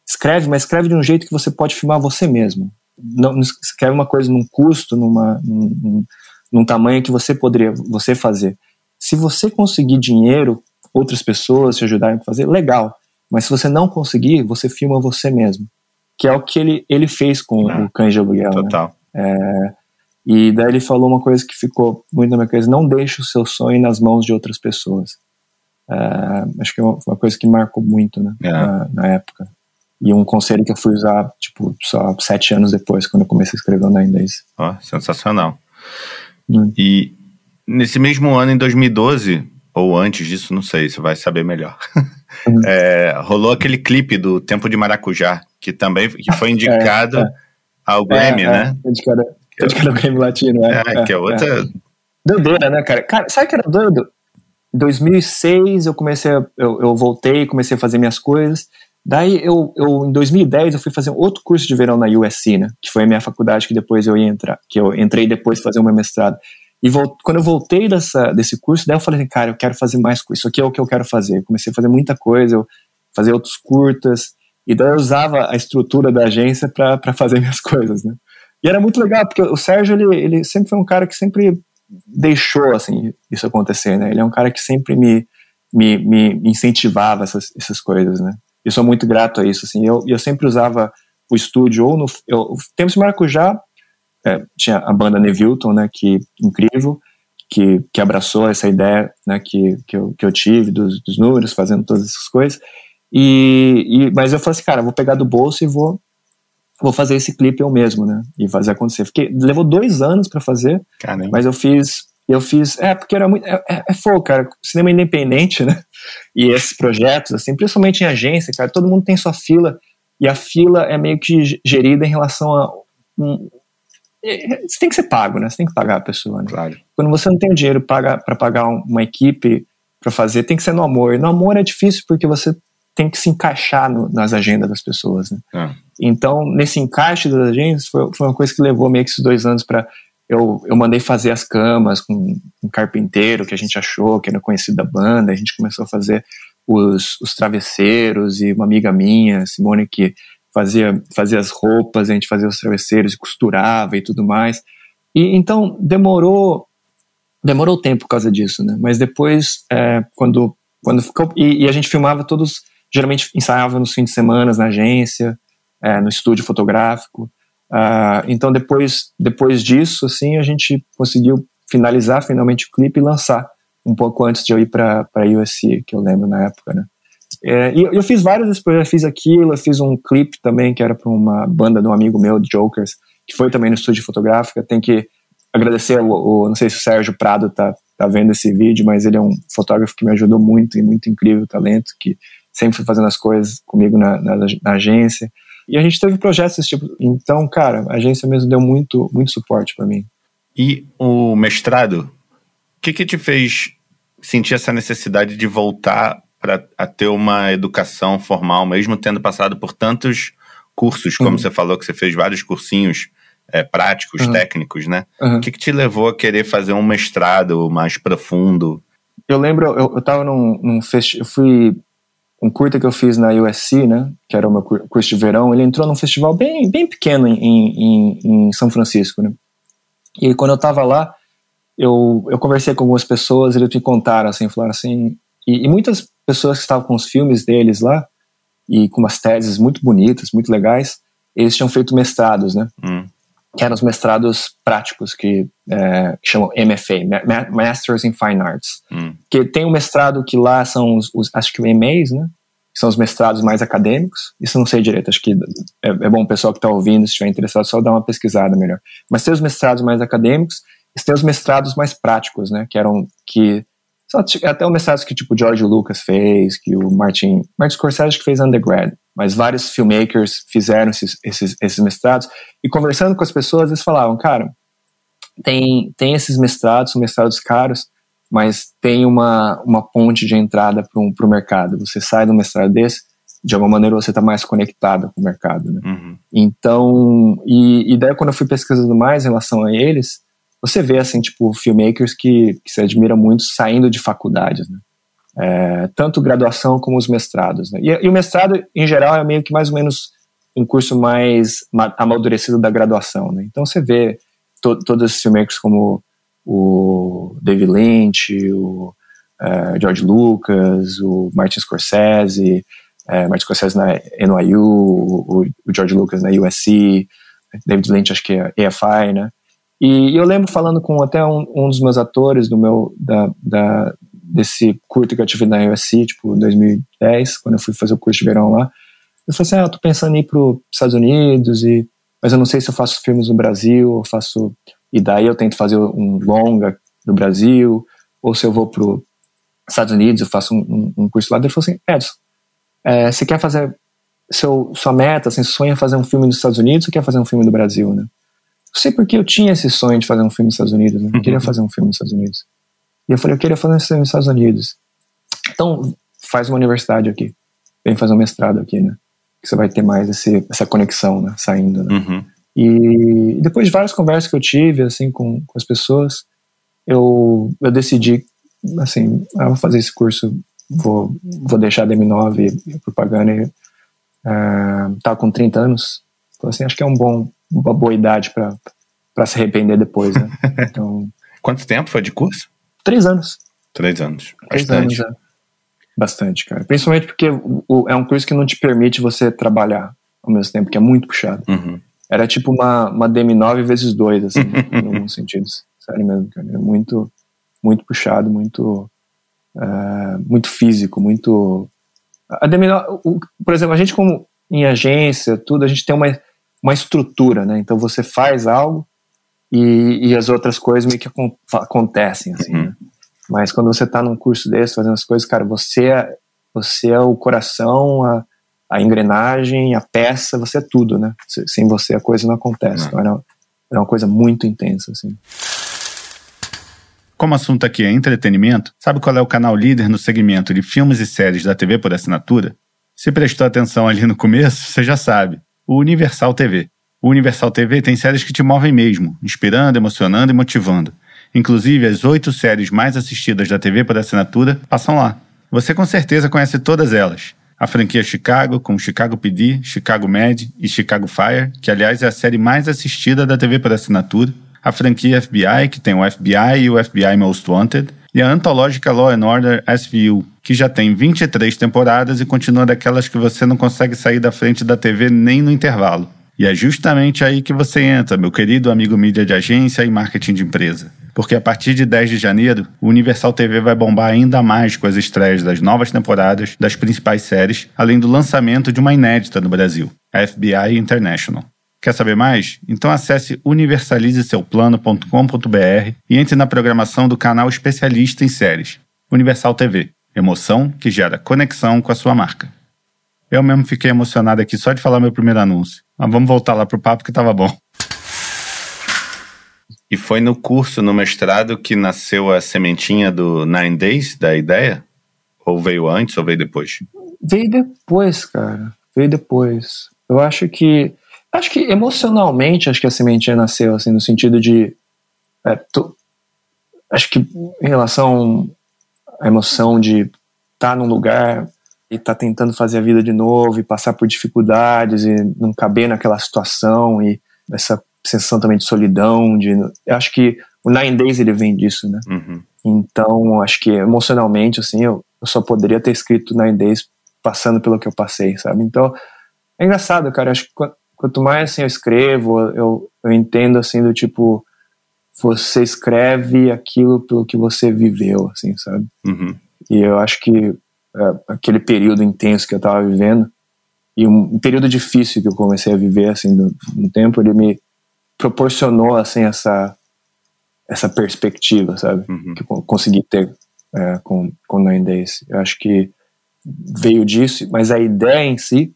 escreve, mas escreve de um jeito que você pode filmar você mesmo. Não, não escreve uma coisa num custo, numa, num, num tamanho que você poderia você fazer. Se você conseguir dinheiro, outras pessoas te ajudarem a fazer, legal. Mas se você não conseguir, você filma você mesmo. Que é o que ele, ele fez com ah, o Cães de Aluguel. Né? Total. Né? É, e daí ele falou uma coisa que ficou muito na minha cabeça: não deixe o seu sonho nas mãos de outras pessoas. É, acho que é uma, coisa que marcou muito né, é. na, na, época. E um conselho que eu fui usar, tipo, só sete anos depois, quando eu comecei a escrever o Nine Days. Oh, sensacional. Hum. E nesse mesmo ano, em 2012, ou antes disso, não sei, você vai saber melhor. Uhum. É, rolou aquele clipe do Tempo de Maracujá, que também que foi indicado é, é. ao Grammy, é, né? É, indicado, indicado ao Grammy Latino, é. É, que é outra... Doideira, né, cara? Cara, sabe que era doido? Em 2006 eu comecei, a, eu, eu voltei, comecei a fazer minhas coisas, Daí eu, eu, em 2010, eu fui fazer outro curso de verão na USC, né? Que foi a minha faculdade que depois eu ia entrar, que eu entrei depois de fazer o meu mestrado. E quando eu voltei dessa, desse curso, daí eu falei, cara, eu quero fazer mais coisa. Isso aqui é o que eu quero fazer. Eu comecei a fazer muita coisa, eu fazer outros curtas. E daí eu usava a estrutura da agência para fazer minhas coisas, né? E era muito legal, porque o Sérgio, ele, ele sempre foi um cara que sempre deixou, assim, isso acontecer, né? Ele é um cara que sempre me, me, me incentivava essas, essas coisas, né? Eu sou muito grato a isso, assim. Eu, eu sempre usava o estúdio ou no... Eu, Tempos de Maracujá, é, tinha a banda Nevilton, né? Que, incrível, que, que abraçou essa ideia, né? Que, que, eu, que eu tive dos, dos números, fazendo todas essas coisas. E, e, mas eu falei assim, cara, vou pegar do bolso e vou vou fazer esse clipe eu mesmo, né? E fazer acontecer. Fiquei, levou dois anos para fazer, Caramba. mas eu fiz, eu fiz, é porque era muito, é, é, é fogo, cara, cinema independente, né? E esses projetos, assim, principalmente em agência, cara, todo mundo tem sua fila e a fila é meio que gerida em relação a um, você tem que ser pago, né? Você tem que pagar a pessoa, né? Claro. Quando você não tem dinheiro para pagar uma equipe para fazer, tem que ser no amor. E no amor é difícil porque você tem que se encaixar no, nas agendas das pessoas. Né? Ah. Então, nesse encaixe das agendas, foi, foi, uma coisa que levou meio que esses dois anos para. Eu, eu mandei fazer as camas com um carpinteiro que a gente achou, que era conhecido da banda. A gente começou a fazer os, os travesseiros e uma amiga minha, Simone, que fazia, fazia as roupas, a gente fazia os travesseiros costurava e tudo mais. E então demorou demorou tempo por causa disso, né? Mas depois, é, quando quando ficou e, e, a gente filmava todos geralmente ensaiava nos fins de semana na agência, é, no estúdio fotográfico. Uh, então depois, depois disso, assim, a gente conseguiu finalizar finalmente o clipe e lançar um pouco antes de eu ir para a USC, que eu lembro na época, né? É, e eu fiz vários eu fiz aquilo, eu fiz um clipe também que era para uma banda de um amigo meu, Jokers, que foi também no estúdio fotográfico. Tem que agradecer o, o, não sei se o Sérgio Prado tá, tá vendo esse vídeo, mas ele é um fotógrafo que me ajudou muito e muito incrível talento, que sempre foi fazendo as coisas comigo na, na, na, agência. E a gente teve projetos desse tipo. Então, cara, a agência mesmo deu muito, muito suporte para mim. E o mestrado, o que, que te fez sentir essa necessidade de voltar para ter uma educação formal, mesmo tendo passado por tantos cursos, como uhum. você falou que você fez vários cursinhos é, práticos, uhum. técnicos, né? Uhum. O que, que te levou a querer fazer um mestrado mais profundo? Eu lembro, eu, eu tava num, num festival, eu fui um curta que eu fiz na USC, né, que era o meu curso de verão, ele entrou num festival bem, bem pequeno em, em, em São Francisco, né. E quando eu tava lá, eu, eu conversei com algumas pessoas, eles me contaram, assim, falaram assim, e, e muitas pessoas que estavam com os filmes deles lá, e com umas teses muito bonitas, muito legais, eles tinham feito mestrados, né, hum. que eram os mestrados práticos, que, é, que chamam MFA, Masters in Fine Arts, hum. que tem um mestrado que lá são os, os acho que o MAs, né, são os mestrados mais acadêmicos. Isso eu não sei direito, acho que é, é bom o pessoal que está ouvindo, se estiver interessado, só dar uma pesquisada melhor. Mas tem os mestrados mais acadêmicos e tem os mestrados mais práticos, né? Que eram que até o mestrado que tipo George Lucas fez, que o Martin Martin Scorsese que fez undergrad, mas vários filmmakers fizeram esses, esses, esses mestrados e conversando com as pessoas eles falavam, cara, tem tem esses mestrados, são mestrados caros, mas tem uma, uma ponte de entrada para o mercado. Você sai do mestrado desse, de alguma maneira você está mais conectado com o mercado. Né? Uhum. Então, e, e daí quando eu fui pesquisando mais em relação a eles, você vê, assim, tipo, filmmakers que, que se admira muito saindo de faculdades, né? É, tanto graduação como os mestrados. Né? E, e, o mestrado, em geral, é meio que mais ou menos um curso mais amadurecido da graduação. Né? Então você vê to, todos esses filmmakers como o David Lynch, o uh, George Lucas, o Martin Scorsese, uh, Martin Scorsese na NYU, o, o, George Lucas na USC, David Lynch acho que é AFI, né? E, eu lembro falando com até um, um, dos meus atores do meu da, da, desse curto que eu tive na USC, tipo 2010, quando eu fui fazer o curso de verão lá. Eu falei assim, ah, eu tô pensando em ir para os Estados Unidos e mas eu não sei se eu faço filmes no Brasil, ou faço e daí eu tento fazer um longa no Brasil, ou se eu vou para os Estados Unidos, eu faço um, um, curso lá. Ele falou assim: Edson, é, você quer fazer. Seu, sua meta, assim, sonha fazer um filme nos Estados Unidos ou quer fazer um filme do Brasil, né? Não sei porque eu tinha esse sonho de fazer um filme nos Estados Unidos, né? Eu queria uhum. fazer um filme nos Estados Unidos. E eu falei: eu queria fazer um filme nos Estados Unidos. Então, faz uma universidade aqui. Vem fazer um mestrado aqui, né? Que você vai ter mais esse, essa conexão, né? Saindo, né? Uhum. E depois de várias conversas que eu tive assim com, com as pessoas, eu, eu decidi, assim, ah, vou fazer esse curso, vou, vou deixar a DM9 e propaganda. E, uh, tava com 30 anos, então assim, acho que é um bom, uma boa idade para se arrepender depois, né? Então, Quanto tempo foi de curso? Três anos. Três anos. Três Bastante. anos, é. Bastante, cara. Principalmente porque é um curso que não te permite você trabalhar ao mesmo tempo, que é muito puxado. Uhum. Era tipo uma, uma DM9 vezes dois, assim, em alguns sentidos. Sério mesmo, cara. É muito, muito puxado, muito, uh, muito físico, muito. A DM9, o, por exemplo, a gente, como em agência, tudo, a gente tem uma, uma estrutura, né? Então você faz algo e, e as outras coisas meio que acontecem, assim, uhum. né? Mas quando você está num curso desse, fazendo as coisas, cara, você é, você é o coração, a, a engrenagem, a peça, você é tudo, né? Sem você a coisa não acontece. Não. Então era, era uma coisa muito intensa, assim. Como o assunto aqui é entretenimento, sabe qual é o canal líder no segmento de filmes e séries da TV por assinatura? Se prestou atenção ali no começo, você já sabe. O Universal TV. O Universal TV tem séries que te movem mesmo, inspirando, emocionando e motivando. Inclusive, as oito séries mais assistidas da TV por assinatura passam lá. Você com certeza conhece todas elas. A franquia Chicago, com Chicago PD, Chicago Med e Chicago Fire, que aliás é a série mais assistida da TV por assinatura. A franquia FBI, que tem o FBI e o FBI Most Wanted. E a antológica Law and Order SVU, que já tem 23 temporadas e continua daquelas que você não consegue sair da frente da TV nem no intervalo. E é justamente aí que você entra, meu querido amigo mídia de agência e marketing de empresa. Porque a partir de 10 de janeiro, o Universal TV vai bombar ainda mais com as estreias das novas temporadas das principais séries, além do lançamento de uma inédita no Brasil, a FBI International. Quer saber mais? Então acesse universalizeseuplano.com.br e entre na programação do canal especialista em séries, Universal TV. Emoção que gera conexão com a sua marca. Eu mesmo fiquei emocionado aqui só de falar meu primeiro anúncio. Mas vamos voltar lá pro papo que tava bom. E foi no curso, no mestrado, que nasceu a sementinha do Nine Days, da ideia? Ou veio antes ou veio depois? Veio depois, cara. Veio depois. Eu acho que. Acho que emocionalmente, acho que a sementinha nasceu, assim, no sentido de. É, tô, acho que em relação à emoção de estar tá num lugar e tá tentando fazer a vida de novo e passar por dificuldades e não caber naquela situação e essa sensação também de solidão, de eu acho que o Nine Days ele vem disso, né? Uhum. Então, acho que emocionalmente assim, eu, eu só poderia ter escrito Nine Days passando pelo que eu passei, sabe? Então, é engraçado, cara, acho que quanto mais assim eu escrevo, eu, eu entendo assim do tipo você escreve aquilo pelo que você viveu, assim, sabe? Uhum. E eu acho que é, aquele período intenso que eu estava vivendo e um, um, período difícil que eu comecei a viver assim no, no tempo ele me proporcionou assim essa essa perspectiva sabe uhum. que eu consegui ter é, com com Nine Days eu acho que veio disso mas a ideia em si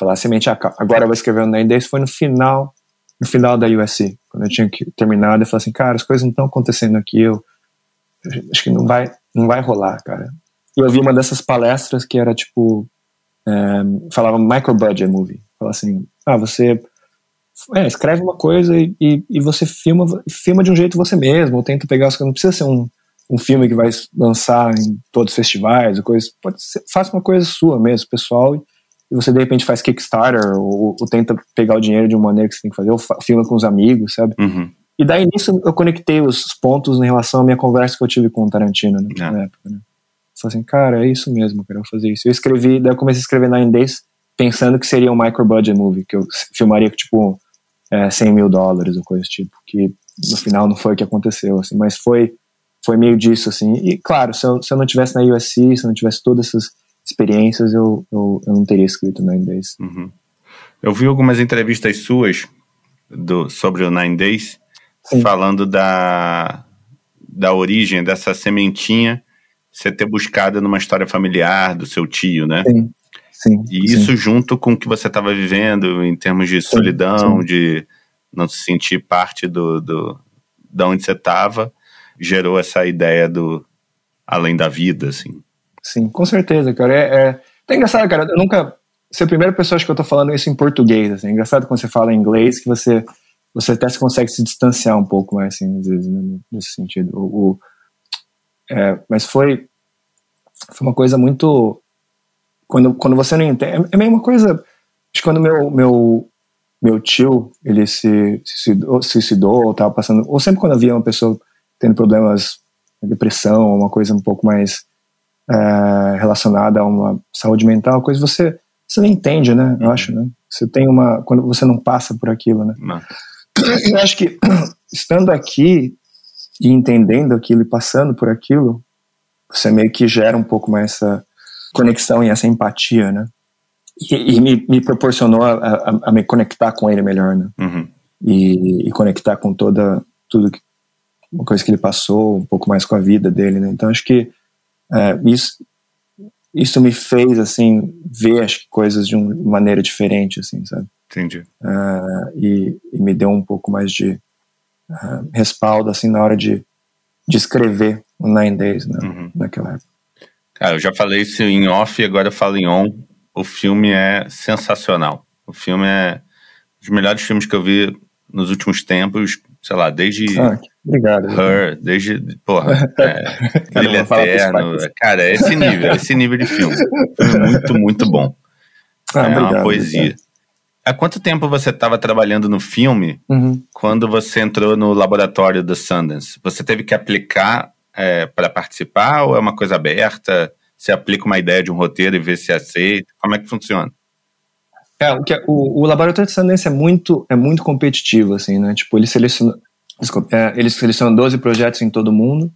falar semente agora eu vou escrever o Nine Days foi no final no final da USC quando eu tinha terminado eu falei assim cara as coisas não estão acontecendo aqui eu acho que não vai não vai rolar cara e eu vi uma dessas palestras que era tipo. É, falava micro budget movie. Falava assim: ah, você é, escreve uma coisa e, e, e, você filma, filma de um jeito você mesmo, ou tenta pegar as. Não precisa ser um, um filme que vai lançar em todos os festivais, coisa. Pode ser, faça uma coisa sua mesmo, pessoal, e, e você de repente faz Kickstarter, ou, ou, tenta pegar o dinheiro de uma maneira que você tem que fazer, ou filma com os amigos, sabe? Uhum. E daí nisso eu conectei os pontos em relação à minha conversa que eu tive com o Tarantino né, é. na época, né? Falei assim, cara, é isso mesmo, eu vou fazer isso. Eu escrevi, daí eu comecei a escrever Nine Days pensando que seria um micro budget movie, que eu filmaria com tipo é, 100 mil dólares ou coisa tipo, que no final não foi o que aconteceu, assim, mas foi foi meio disso, assim. E claro, se eu, se eu não tivesse na USC, se eu não tivesse todas essas experiências, eu, eu, eu não teria escrito Nine Days. Uhum. Eu vi algumas entrevistas suas do, sobre o Nine Days, Sim. falando da, da origem dessa sementinha você ter buscado numa história familiar do seu tio, né? Sim. Sim, e sim. isso junto com o que você estava vivendo em termos de solidão, sim. de não se sentir parte do, do da onde você estava, gerou essa ideia do além da vida, assim. Sim, com certeza, cara. É, é, é engraçado, cara. Eu nunca. Você é a primeira pessoa que eu tô falando isso em português. Assim. É engraçado quando você fala em inglês que você você até consegue se distanciar um pouco mais, assim, às vezes, né, nesse sentido. O, o é, mas foi, foi uma coisa muito. Quando, quando você não entende. É meio uma coisa. Acho que quando meu, meu, meu tio ele se suicidou, ou estava passando. Ou sempre quando havia uma pessoa tendo problemas de depressão, uma coisa um pouco mais é, relacionada a uma saúde mental, coisa você você não entende, né? Eu uhum. acho, né? Você tem uma quando você não passa por aquilo, né? Não. Eu acho que estando aqui e entendendo aquilo e passando por aquilo, você meio que gera um pouco mais essa conexão e essa empatia, né? E, e me, me, proporcionou a, a, a, me conectar com ele melhor, né? Uhum. E, e, conectar com toda tudo que, uma coisa que ele passou, um pouco mais com a vida dele, né? Então acho que é, isso isso me fez assim ver que coisas de uma maneira diferente, assim, sabe? Entendi. Uh, e, e, me deu um pouco mais de uh, respaldo assim na hora de, de escrever o Nine Days né, uhum. naquela época. Cara, eu já falei isso em off e agora eu falo em on. O filme é sensacional. O filme é um dos melhores filmes que eu vi nos últimos tempos, sei lá, desde ah, obrigado, Her, desde, porra, é, Eterno. Cara, é esse nível, é esse nível de filme. Filme muito, muito bom. Ah, é obrigado, uma poesia. Obrigado. Há quanto tempo você estava trabalhando no filme uhum. quando você entrou no laboratório do Sundance? Você teve que aplicar é, para participar ou é uma coisa aberta? Você aplica uma ideia de um roteiro e vê se aceita? Como é que funciona? É, o, que é, o, o laboratório de Sundance é muito, é muito competitivo, assim, né? Tipo, ele seleciona, é, eles selecionam 12 projetos em todo o mundo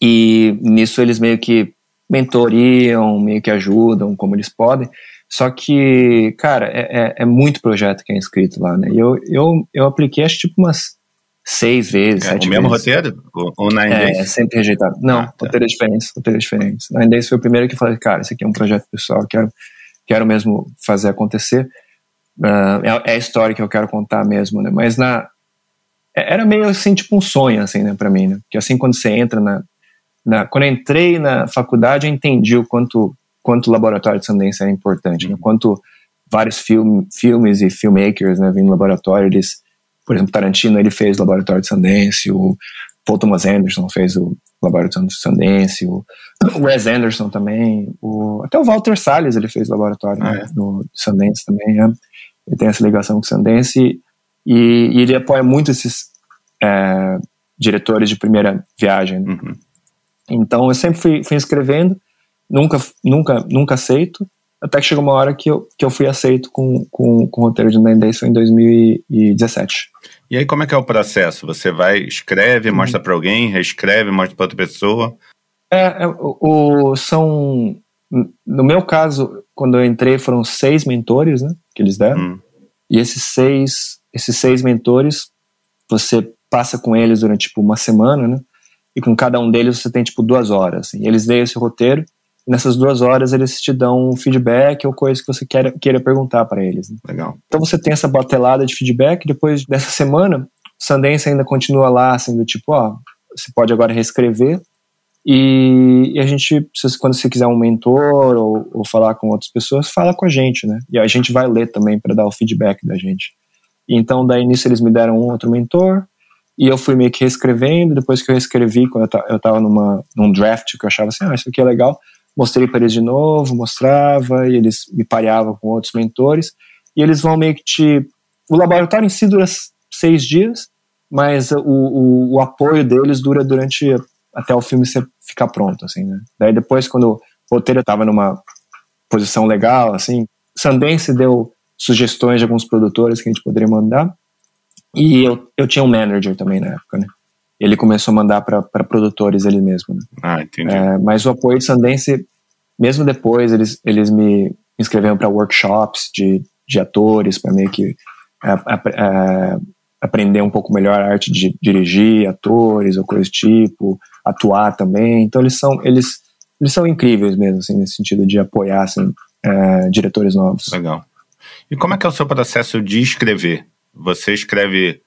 e nisso eles meio que mentoriam, meio que ajudam como eles podem. Só que, cara, é, é, é, muito projeto que é inscrito lá, né? Eu, eu, eu apliquei acho tipo umas seis vezes, é, sete O mesmo roteiro? Ou Nine é, Days? É, sempre rejeitado. Não, ah, tá. roteiro é diferente, roteiro é diferente. Nine Days foi o primeiro que eu falei, cara, esse aqui é um projeto pessoal, quero, quero mesmo fazer acontecer. Uh, é, a história que eu quero contar mesmo, né? Mas na... É, era meio assim, tipo um sonho, assim, né, pra mim, né? Porque assim, quando você entra na... na quando eu entrei na faculdade, eu entendi o quanto quanto o laboratório de Sundance era importante, né? Uhum. quanto vários film, filmes e filmmakers né, vindo no laboratório, eles, por exemplo, Tarantino ele fez o laboratório de Sundance, o Paul Thomas Anderson fez o laboratório de Sundance, o Wes Anderson também, o, até o Walter Salles ele fez o laboratório né, ah, é. no Sundance também, né? ele tem essa ligação com o Sundance e, e, ele apoia muito esses é, diretores de primeira viagem. Né? Uhum. Então eu sempre fui, fui escrevendo nunca, nunca, nunca aceito, até que chegou uma hora que eu, que eu fui aceito com, com, com o roteiro de Nine Days, foi em 2017. E aí como é que é o processo? Você vai, escreve, uhum. mostra para alguém, reescreve, mostra para outra pessoa? É, é o, o, são, no meu caso, quando eu entrei, foram seis mentores, né, que eles deram, hum. e esses seis, esses seis mentores, você passa com eles durante, tipo, uma semana, né, e com cada um deles você tem, tipo, duas horas, assim. eles leem esse roteiro, nessas duas horas eles te dão um feedback ou coisa que você queira, queira perguntar para eles. Né? Legal. Então você tem essa batelada de feedback, depois dessa semana, o Sundance ainda continua lá, sendo tipo, ó, você pode agora reescrever, e, e, a gente, quando você quiser um mentor ou, ou, falar com outras pessoas, fala com a gente, né? E a gente vai ler também para dar o feedback da gente. Então, daí nisso eles me deram um outro mentor, e eu fui meio que reescrevendo. Depois que eu reescrevi, quando eu, estava numa, num draft que eu achava assim, ah, isso aqui é legal, mostrei para eles de novo, mostrava, e eles me pareavam com outros mentores, e eles vão meio que te. O laboratório em si dura seis dias, mas o, o, o apoio deles dura durante até o filme ficar pronto, assim, né? Daí depois, quando o roteiro estava numa posição legal, assim, Sundance deu sugestões de alguns produtores que a gente poderia mandar, e eu, eu tinha um manager também na época, né? Ele começou a mandar para produtores ele mesmo. Né? Ah, entendi. É, mas o apoio de Sundance, mesmo depois, eles, eles me inscreveram para workshops de, de atores, para meio que é, é, aprender um pouco melhor a arte de dirigir atores ou coisa do tipo, atuar também. Então eles são eles eles são incríveis mesmo, assim, nesse sentido de apoiar assim, é, diretores novos. Legal. E como é que é o seu processo de escrever? Você escreve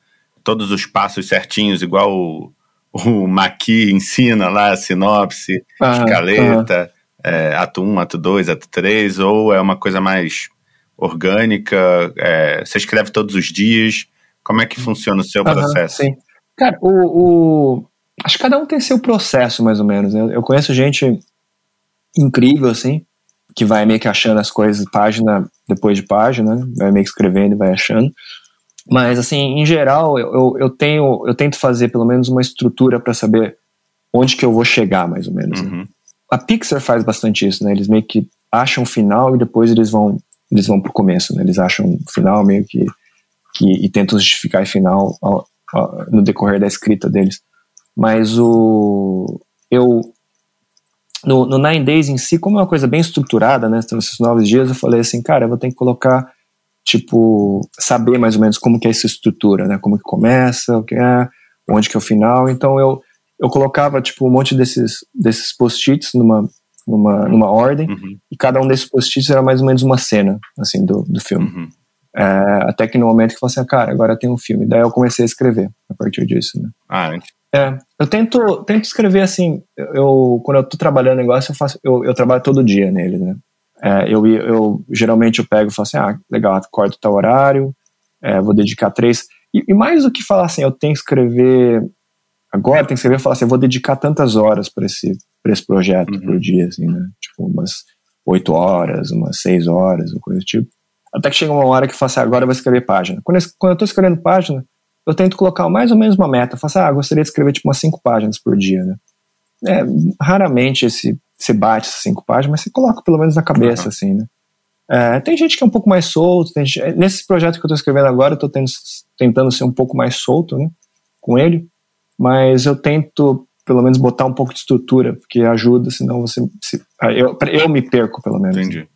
todos os passos certinhos, igual o, o Maqui ensina lá, a sinopse, ah, escaleta, ah. É, ato 1, ato 2, ato 3, ou é uma coisa mais orgânica, é, você escreve todos os dias, Como é que funciona o seu processo? Sim. Cara, o, o, acho que cada um tem seu processo, mais ou menos. Né? Eu conheço gente incrível, assim, que vai meio que achando as coisas página depois de página, né? vai meio que escrevendo e vai achando. Mas, assim, em geral, eu, eu, tenho, eu tento fazer pelo menos uma estrutura para saber onde que eu vou chegar, mais ou menos. Né? Uhum. Né? A Pixar faz bastante isso, né? Eles meio que acham o final e depois eles vão eles vão pro começo, né? Eles acham o final meio que, que e tentam justificar o final ao, ao, no decorrer da escrita deles. Mas o eu no, no Nine Days em si, como é uma coisa bem estruturada, né? Esses nove dias, eu falei assim, cara, eu vou ter que colocar tipo saber mais ou menos como que é essa estrutura, né? Como que começa, o que é, onde que é o final. Então eu eu colocava tipo um monte desses desses post-its numa numa, numa ordem uhum. e cada um desses post-its era mais ou menos uma cena assim do, do filme. Uhum. É, até que no momento que eu falei assim, ah, cara, agora tem um filme. Daí eu comecei a escrever a partir disso, né? Ah, é, eu tento, tento escrever assim, eu, quando eu tô trabalhando negócio, eu faço, eu, eu trabalho todo dia nele, né? É, eu, eu, geralmente eu pego e falo assim, ah, legal, acordo tal horário, é, vou dedicar três, e, e, mais do que falar assim, eu tenho que escrever, agora tem que escrever, falar assim, eu vou dedicar tantas horas para esse, pra esse projeto uhum. por dia, assim, né? Tipo, umas oito horas, umas seis horas, ou coisa do tipo. Até que chega uma hora que eu falo assim, agora eu vou escrever página. Quando eu, quando eu tô escrevendo página, eu tento colocar mais ou menos uma meta. Eu falo assim, ah, gostaria de escrever tipo umas cinco páginas por dia, né? É, raramente esse, você bate essas cinco páginas, mas você coloca pelo menos na cabeça, uhum. assim, né? É, tem gente que é um pouco mais solto. Gente, nesse projeto que eu estou escrevendo agora, eu estou tentando ser um pouco mais solto, né? Com ele. Mas eu tento, pelo menos, botar um pouco de estrutura, porque ajuda, senão você. Se, eu, eu me perco, pelo menos. Entendi.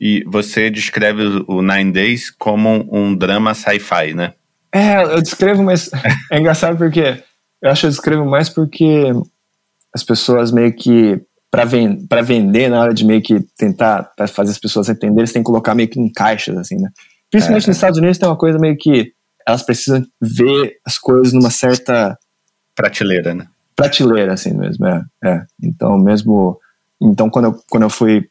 E você descreve o Nine Days como um, um drama sci-fi, né? É, eu descrevo, mas é engraçado porque eu acho que eu descrevo mais porque as pessoas meio que para ven vender na hora de meio que tentar fazer as pessoas entenderem, eles têm que colocar meio que em caixas assim, né? Principalmente é. nos Estados Unidos tem uma coisa meio que elas precisam ver as coisas numa certa prateleira, né? Prateleira assim mesmo, é. é. Então mesmo então quando eu, quando eu fui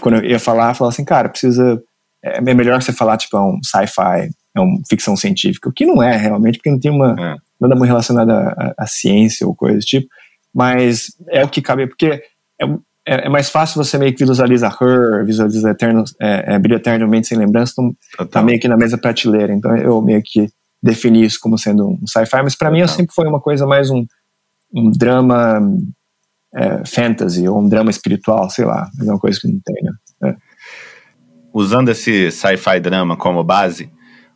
quando eu ia falar, eu falava assim, cara, precisa é melhor você falar tipo é um sci-fi é uma ficção científica, o que não é realmente, porque não tem uma é. nada muito relacionado à, à, ciência ou coisa do tipo, mas é o que cabe, porque é, é, é mais fácil você meio que visualiza Her, visualiza Eterno, é, é, Brilho Eternamente Sem Lembrança, então tá meio que na mesma prateleira, então eu meio que defini isso como sendo um sci-fi, mas para mim sempre foi uma coisa mais um, um drama é, fantasy ou um drama espiritual, sei lá, é uma coisa que não tem, né? É. Usando esse sci-fi drama como base,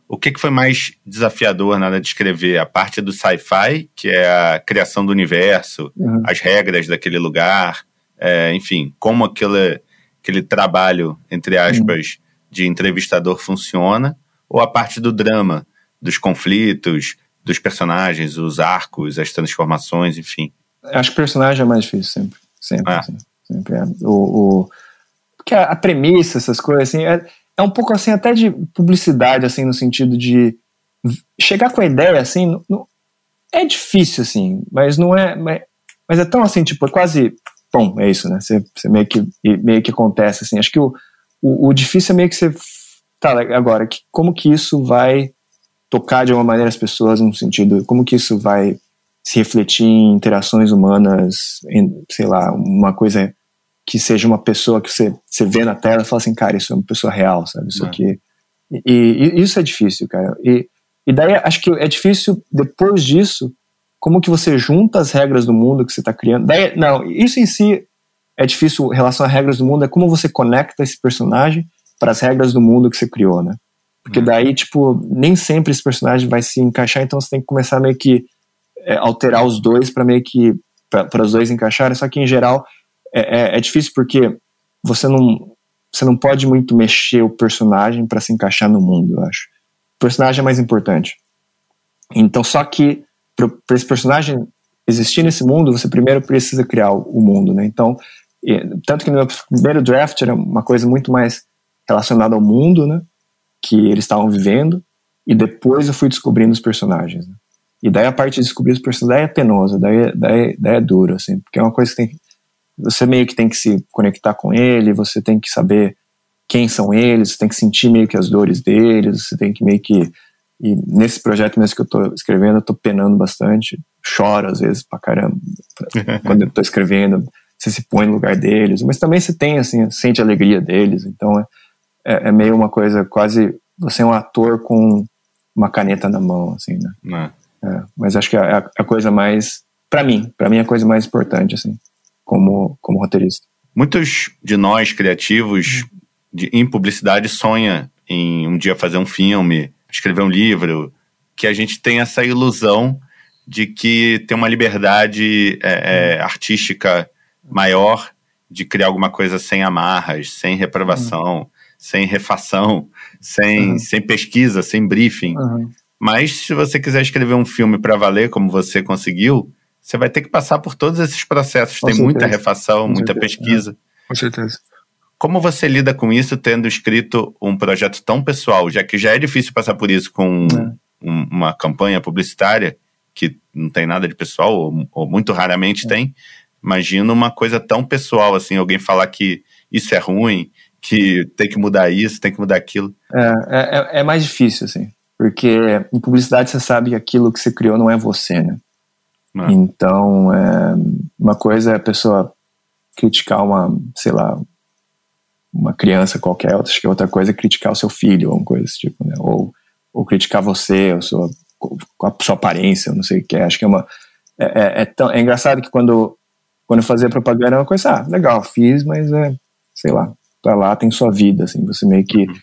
o que, que foi mais desafiador na hora de escrever? A parte do sci-fi, que é a criação do universo, uhum. as regras daquele lugar, é, enfim, como aquele, aquele trabalho, entre aspas, uhum. de entrevistador funciona, ou a parte do drama, dos conflitos, dos personagens, os arcos, as transformações, enfim. Acho que o personagem é mais difícil sempre. Sempre. É. Assim, sempre é. O, o, porque a, a, premissa, essas coisas, assim, é, é um pouco assim até de publicidade, assim, no sentido de chegar com a ideia, assim, no, no, é difícil, assim, mas não é, mas, mas, é tão assim, tipo, é quase, bom, é isso, né, você, você meio, que, meio que acontece, assim, acho que o, o, o difícil é meio que você, tá, agora, que, como que isso vai tocar de uma maneira as pessoas, no sentido, como que isso vai se refletir em interações humanas, em, sei lá, uma coisa que seja uma pessoa que você, você vê na tela e fala assim, cara, isso é uma pessoa real, sabe? Isso é. aqui. E, e, isso é difícil, cara. E, e daí acho que é difícil, depois disso, como que você junta as regras do mundo que você está criando. Daí, não, isso em si é difícil em relação às regras do mundo, é como você conecta esse personagem para as regras do mundo que você criou, né? Porque uhum. daí, tipo, nem sempre esse personagem vai se encaixar, então você tem que começar meio que é, alterar os dois para meio que para os dois encaixarem, só que em geral é, é, é difícil porque você não, você não pode muito mexer o personagem para se encaixar no mundo, eu acho. O personagem é mais importante. Então, só que para esse personagem existir nesse mundo, você primeiro precisa criar o mundo, né? Então, tanto que no meu primeiro draft era uma coisa muito mais relacionada ao mundo, né? Que eles estavam vivendo, e depois eu fui descobrindo os personagens. Né? E daí a parte de descobrir os personagens daí é penosa, daí, daí, daí é duro, assim, porque é uma coisa que tem, você meio que tem que se conectar com ele, você tem que saber quem são eles, você tem que sentir meio que as dores deles, você tem que meio que E nesse projeto mesmo que eu tô escrevendo, eu tô penando bastante, choro às vezes pra caramba quando eu tô escrevendo, você se põe no lugar deles, mas também você tem, assim, sente a alegria deles, então é, é, é meio uma coisa quase, você é um ator com uma caneta na mão, assim, né? É. é mas acho que é a, a coisa mais, para mim, para mim é a coisa mais importante, assim, como, como roteirista. Muitos de nós criativos de, em publicidade sonha em um dia fazer um filme, escrever um livro, que a gente tem essa ilusão de que tem uma liberdade é, é, artística maior de criar alguma coisa sem amarras, sem reprovação, uhum. sem refação, sem, uhum. sem pesquisa, sem briefing. Uhum. Mas se você quiser escrever um filme para valer, como você conseguiu, você vai ter que passar por todos esses processos. Com Tem certeza. muita refação, com muita certeza. pesquisa. É. Com certeza. Como você lida com isso tendo escrito um projeto tão pessoal, já que já é difícil passar por isso com é. um, uma campanha publicitária que não tem nada de pessoal, ou, ou muito raramente é. tem. Imagina uma coisa tão pessoal assim, alguém falar que isso é ruim, que tem que mudar isso, tem que mudar aquilo. É, é, é mais difícil, assim, porque em publicidade você sabe que aquilo que você criou não é você, né? Ah. Então, é, uma coisa é a pessoa criticar uma, sei lá, uma criança qualquer, acho que outra coisa é criticar o seu filho, ou uma coisa desse tipo, né? Ou, ou criticar você, a sua, a sua aparência, não sei o que é. Acho que é uma. É, é, é, tão, é engraçado que quando, quando eu fazia propaganda é uma coisa, ah, legal, fiz, mas é, sei lá, tá lá, tem sua vida, assim, você meio que. Uhum.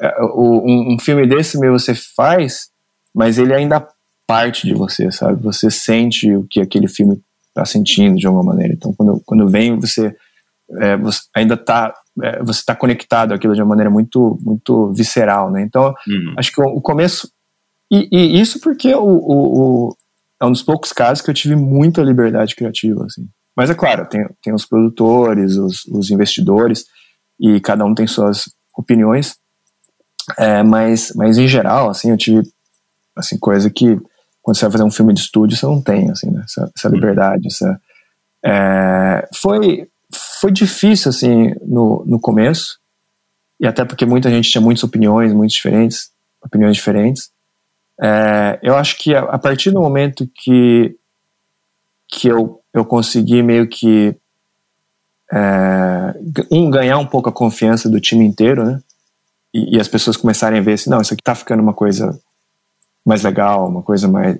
É, o, um, um, filme desse meio você faz, mas ele ainda parte de você, sabe? Você sente o que aquele filme tá sentindo de alguma maneira. Então, quando, quando vem, você, é, você ainda tá é, você está conectado àquilo de uma maneira muito muito visceral, né? Então, uhum. acho que o, o começo e, e, isso porque o, o, o, é um dos poucos casos que eu tive muita liberdade criativa, assim. Mas é claro, tem, tem os produtores, os, os investidores e cada um tem suas opiniões. É, mas, mas em geral, assim, eu tive assim coisa que quando você vai fazer um filme de estúdio você não tem, assim, né? essa, essa uhum. liberdade, essa é, foi foi difícil, assim, no, no começo, e até porque muita gente tinha muitas opiniões, muito diferentes, opiniões diferentes. É, eu acho que a, a, partir do momento que, que eu, eu consegui meio que é, um, ganhar um pouco a confiança do time inteiro, né? E, e, as pessoas começarem a ver assim, não, isso aqui tá ficando uma coisa mais legal, uma coisa mais.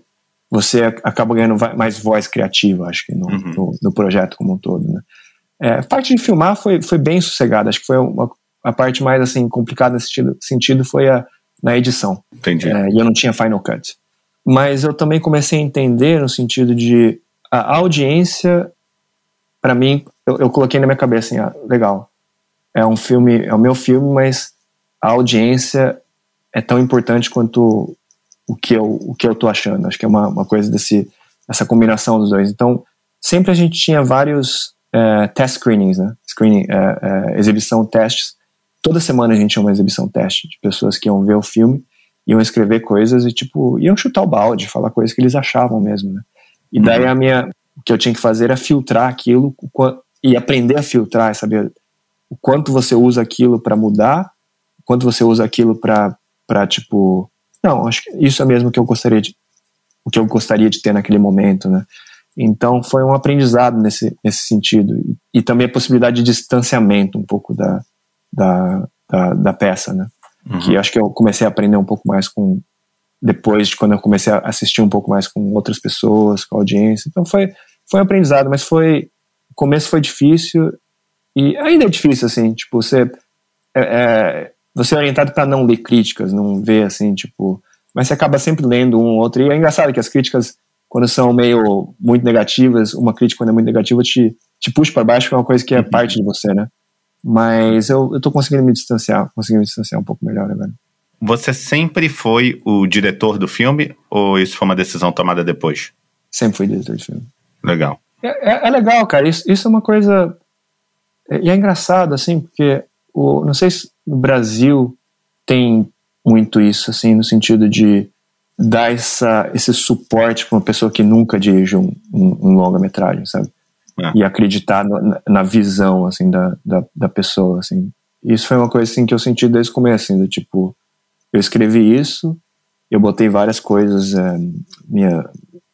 Você acaba ganhando mais voz criativa, acho que, no, uhum. no, no projeto como um todo, né? É, a parte de filmar foi, foi bem sossegada. Acho que foi uma, a parte mais assim complicada nesse sentido, sentido foi a, na edição. Entendi. É, e eu não tinha Final Cut. Mas eu também comecei a entender no sentido de a audiência, para mim, eu, eu, coloquei na minha cabeça assim, ah, legal, é um filme, é o meu filme, mas a audiência é tão importante quanto o que eu, o que eu tô achando. Acho que é uma, uma coisa desse, essa combinação dos dois. Então, sempre a gente tinha vários é, test screenings, né? Screening, é, é, exibição, testes. Toda semana a gente tinha uma exibição teste de pessoas que iam ver o filme, iam escrever coisas e, tipo, iam chutar o balde, falar coisas que eles achavam mesmo, né? E daí uhum. a minha, o que eu tinha que fazer era filtrar aquilo e aprender a filtrar, saber o quanto você usa aquilo para mudar, o quanto você usa aquilo para, tipo, não, acho que isso é mesmo que eu gostaria de, o que eu gostaria de ter naquele momento, né? Então foi um aprendizado nesse, nesse sentido. E, e também a possibilidade de distanciamento um pouco da, da, da, da peça, né? Uhum. Que acho que eu comecei a aprender um pouco mais com. Depois de quando eu comecei a assistir um pouco mais com outras pessoas, com a audiência. Então foi, foi um aprendizado, mas foi. O começo foi difícil e ainda é difícil, assim, tipo, você. É, é, você é orientado para não ler críticas, não ver assim, tipo. Mas você acaba sempre lendo um ou outro. E é engraçado que as críticas quando são meio muito negativas, uma crítica quando é muito negativa te, te puxa para baixo, que é uma coisa que é uhum. parte de você, né? Mas eu, eu tô conseguindo me distanciar, conseguindo me distanciar um pouco melhor agora. Você sempre foi o diretor do filme ou isso foi uma decisão tomada depois? Sempre fui diretor de filme. Legal. É, é, é legal, cara. Isso, isso é uma coisa. É, e é, engraçado, assim, porque o, não sei se no Brasil tem muito isso, assim, no sentido de dar essa, esse suporte para uma pessoa que nunca dirigiu um, um, um longa-metragem, sabe? É. E acreditar na, na, visão, assim, da, da, da, pessoa, assim. Isso foi uma coisa, assim, que eu senti desde o começo, assim, do tipo, eu escrevi isso eu botei várias coisas, é, minha,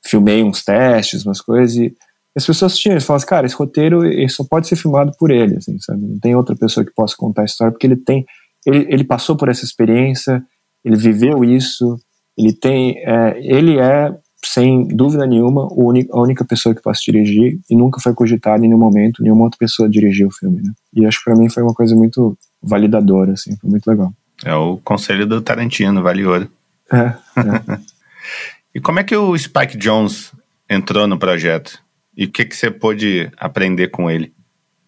filmei uns testes, umas coisas, e as pessoas assistiam, eles falavam assim, cara, esse roteiro ele só pode ser filmado por ele, assim, sabe? Não tem outra pessoa que possa contar a história, porque ele tem, ele, ele passou por essa experiência, ele viveu isso, ele tem, é, ele é, sem dúvida nenhuma, a única pessoa que possa dirigir, e nunca foi cogitado em nenhum momento, nenhuma outra pessoa dirigir o filme, né? E acho que pra mim foi uma coisa muito validadora, assim, foi muito legal. É o conselho do Tarantino, vale ouro. É, é. e como é que o Spike Jones entrou no projeto? E o que, que você pôde aprender com ele?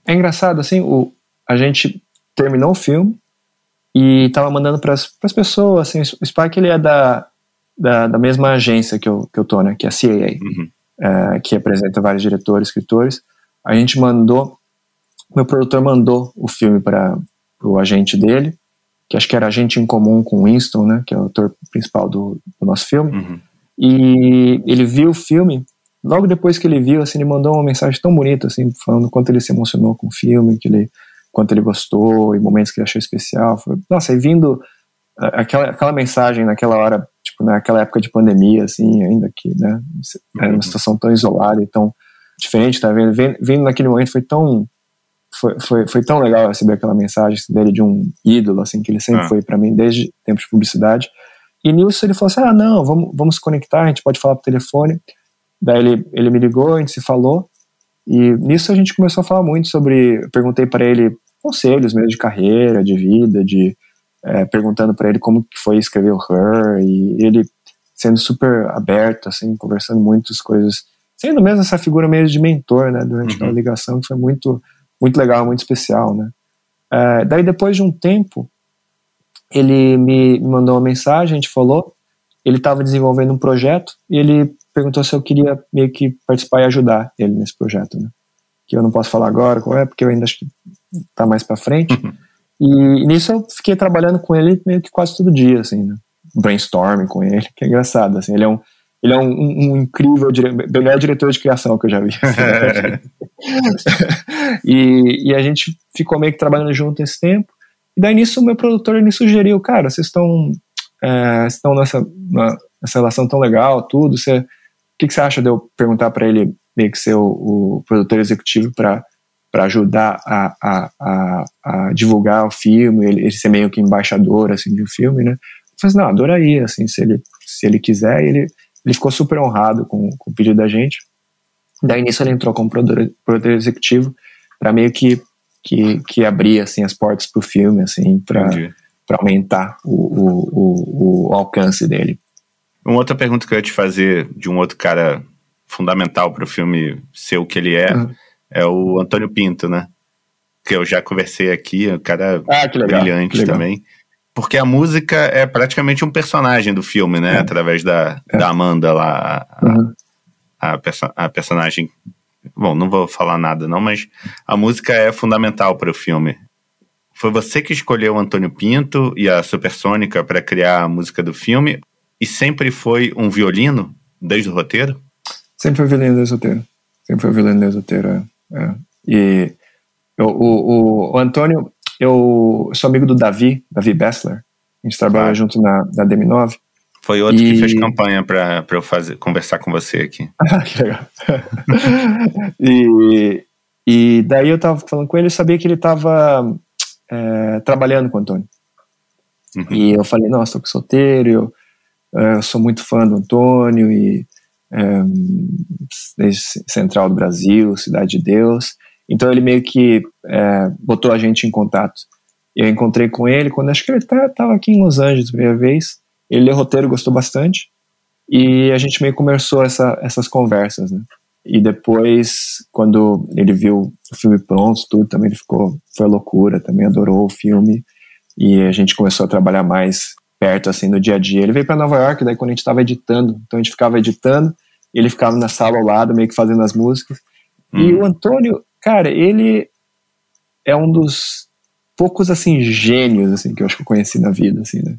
É engraçado, assim, o, a gente terminou o filme e tava mandando para as pessoas, assim, o Spike ele é da, da, da, mesma agência que eu, que eu tô, né, que é a CAA, uhum. é, que apresenta vários diretores, escritores. A gente mandou, meu produtor mandou o filme para o agente dele, que acho que era agente em comum com Winston, né, que é o autor principal do, do nosso filme. Uhum. E ele viu o filme logo depois que ele viu, assim, ele mandou uma mensagem tão bonita, assim, falando quanto ele se emocionou com o filme, que ele, quanto ele gostou, e momentos que ele achou especial. Foi, nossa, e vindo aquela, aquela mensagem naquela hora, tipo, naquela época de pandemia, assim, ainda que, né, era uma uhum. situação tão isolada e tão diferente, tá vendo? Vindo naquele momento foi tão foi, foi, foi tão legal receber aquela mensagem dele de um ídolo, assim, que ele sempre ah. foi para mim desde tempos de publicidade. E nisso ele falou assim: ah, não, vamos, vamos se conectar, a gente pode falar por telefone. Daí ele, ele me ligou, a gente se falou, e nisso a gente começou a falar muito sobre. Perguntei para ele conselhos mesmo de carreira, de vida, de é, perguntando para ele como que foi escrever o Her, e ele sendo super aberto, assim, conversando muitas coisas, sendo mesmo essa figura meio de mentor, né, durante uhum. a ligação, que foi muito, muito legal, muito especial, né. É, daí depois de um tempo, ele me mandou uma mensagem, a gente falou, ele estava desenvolvendo um projeto e ele perguntou se eu queria meio que participar e ajudar ele nesse projeto, né? Que eu não posso falar agora qual é, porque eu ainda acho que tá mais para frente. Uhum. E nisso eu fiquei trabalhando com ele meio que quase todo dia, assim, né? Brainstorming com ele, que é engraçado, assim. Ele é um, ele é um, um, um incrível, melhor diretor de criação que eu já vi. e, e a gente ficou meio que trabalhando junto esse tempo. E daí nisso o meu produtor me sugeriu, cara, vocês estão é, estão nessa, nessa relação tão legal, tudo, você que, que você acha de eu perguntar para ele meio que ser o, o produtor executivo para para ajudar a, a, a, a, divulgar o filme, ele, ele, ser meio que embaixador assim do filme, né? Eu falei assim, não, adoraria, assim, se ele se ele quiser, ele ele ficou super honrado com, com o pedido da gente. Daí nisso ele entrou como produtor, produtor executivo para meio que que, que abrir assim as portas para o filme, assim, para para aumentar o, o, o, o alcance dele. Uma outra pergunta que eu ia te fazer de um outro cara fundamental para o filme ser o que ele é, uhum. é o Antônio Pinto, né? Que eu já conversei aqui, um cara ah, brilhante também. Porque a música é praticamente um personagem do filme, né? É. Através da, é. da Amanda lá, a, uhum. a, perso a personagem. Bom, não vou falar nada não, mas a música é fundamental para o filme. Foi você que escolheu o Antônio Pinto e a Supersônica para criar a música do filme? E sempre foi um violino desde o roteiro? Sempre foi violino desde o roteiro. Sempre foi violino desde o roteiro, é. é. E eu, o, o, o, Antônio, eu sou amigo do Davi, Davi Bessler. A gente trabalha junto na, na DM9. Foi outro e... que fez campanha para eu fazer, conversar com você aqui. Ah, que legal. e, e daí eu tava falando com ele, eu sabia que ele tava é, trabalhando com o Antônio. Uhum. E eu falei, nossa, tô com solteiro, eu eu sou muito fã do Antônio e é, desde Central do Brasil, Cidade de Deus. Então ele meio que é, botou a gente em contato. Eu encontrei com ele quando acho que ele estava tá, aqui em Los Angeles a primeira vez. Ele leu roteiro, gostou bastante. E a gente meio começou essa, essas conversas, né? E depois, quando ele viu o filme pronto, tudo, também ele ficou, foi loucura, também adorou o filme. E a gente começou a trabalhar mais perto, assim, no dia a dia. Ele veio para Nova York, daí quando a gente estava editando, então a gente ficava editando, ele ficava na sala ao lado, meio que fazendo as músicas. Hum. E o Antônio, cara, ele é um dos poucos, assim, gênios, assim, que eu acho que eu conheci na vida, assim, né?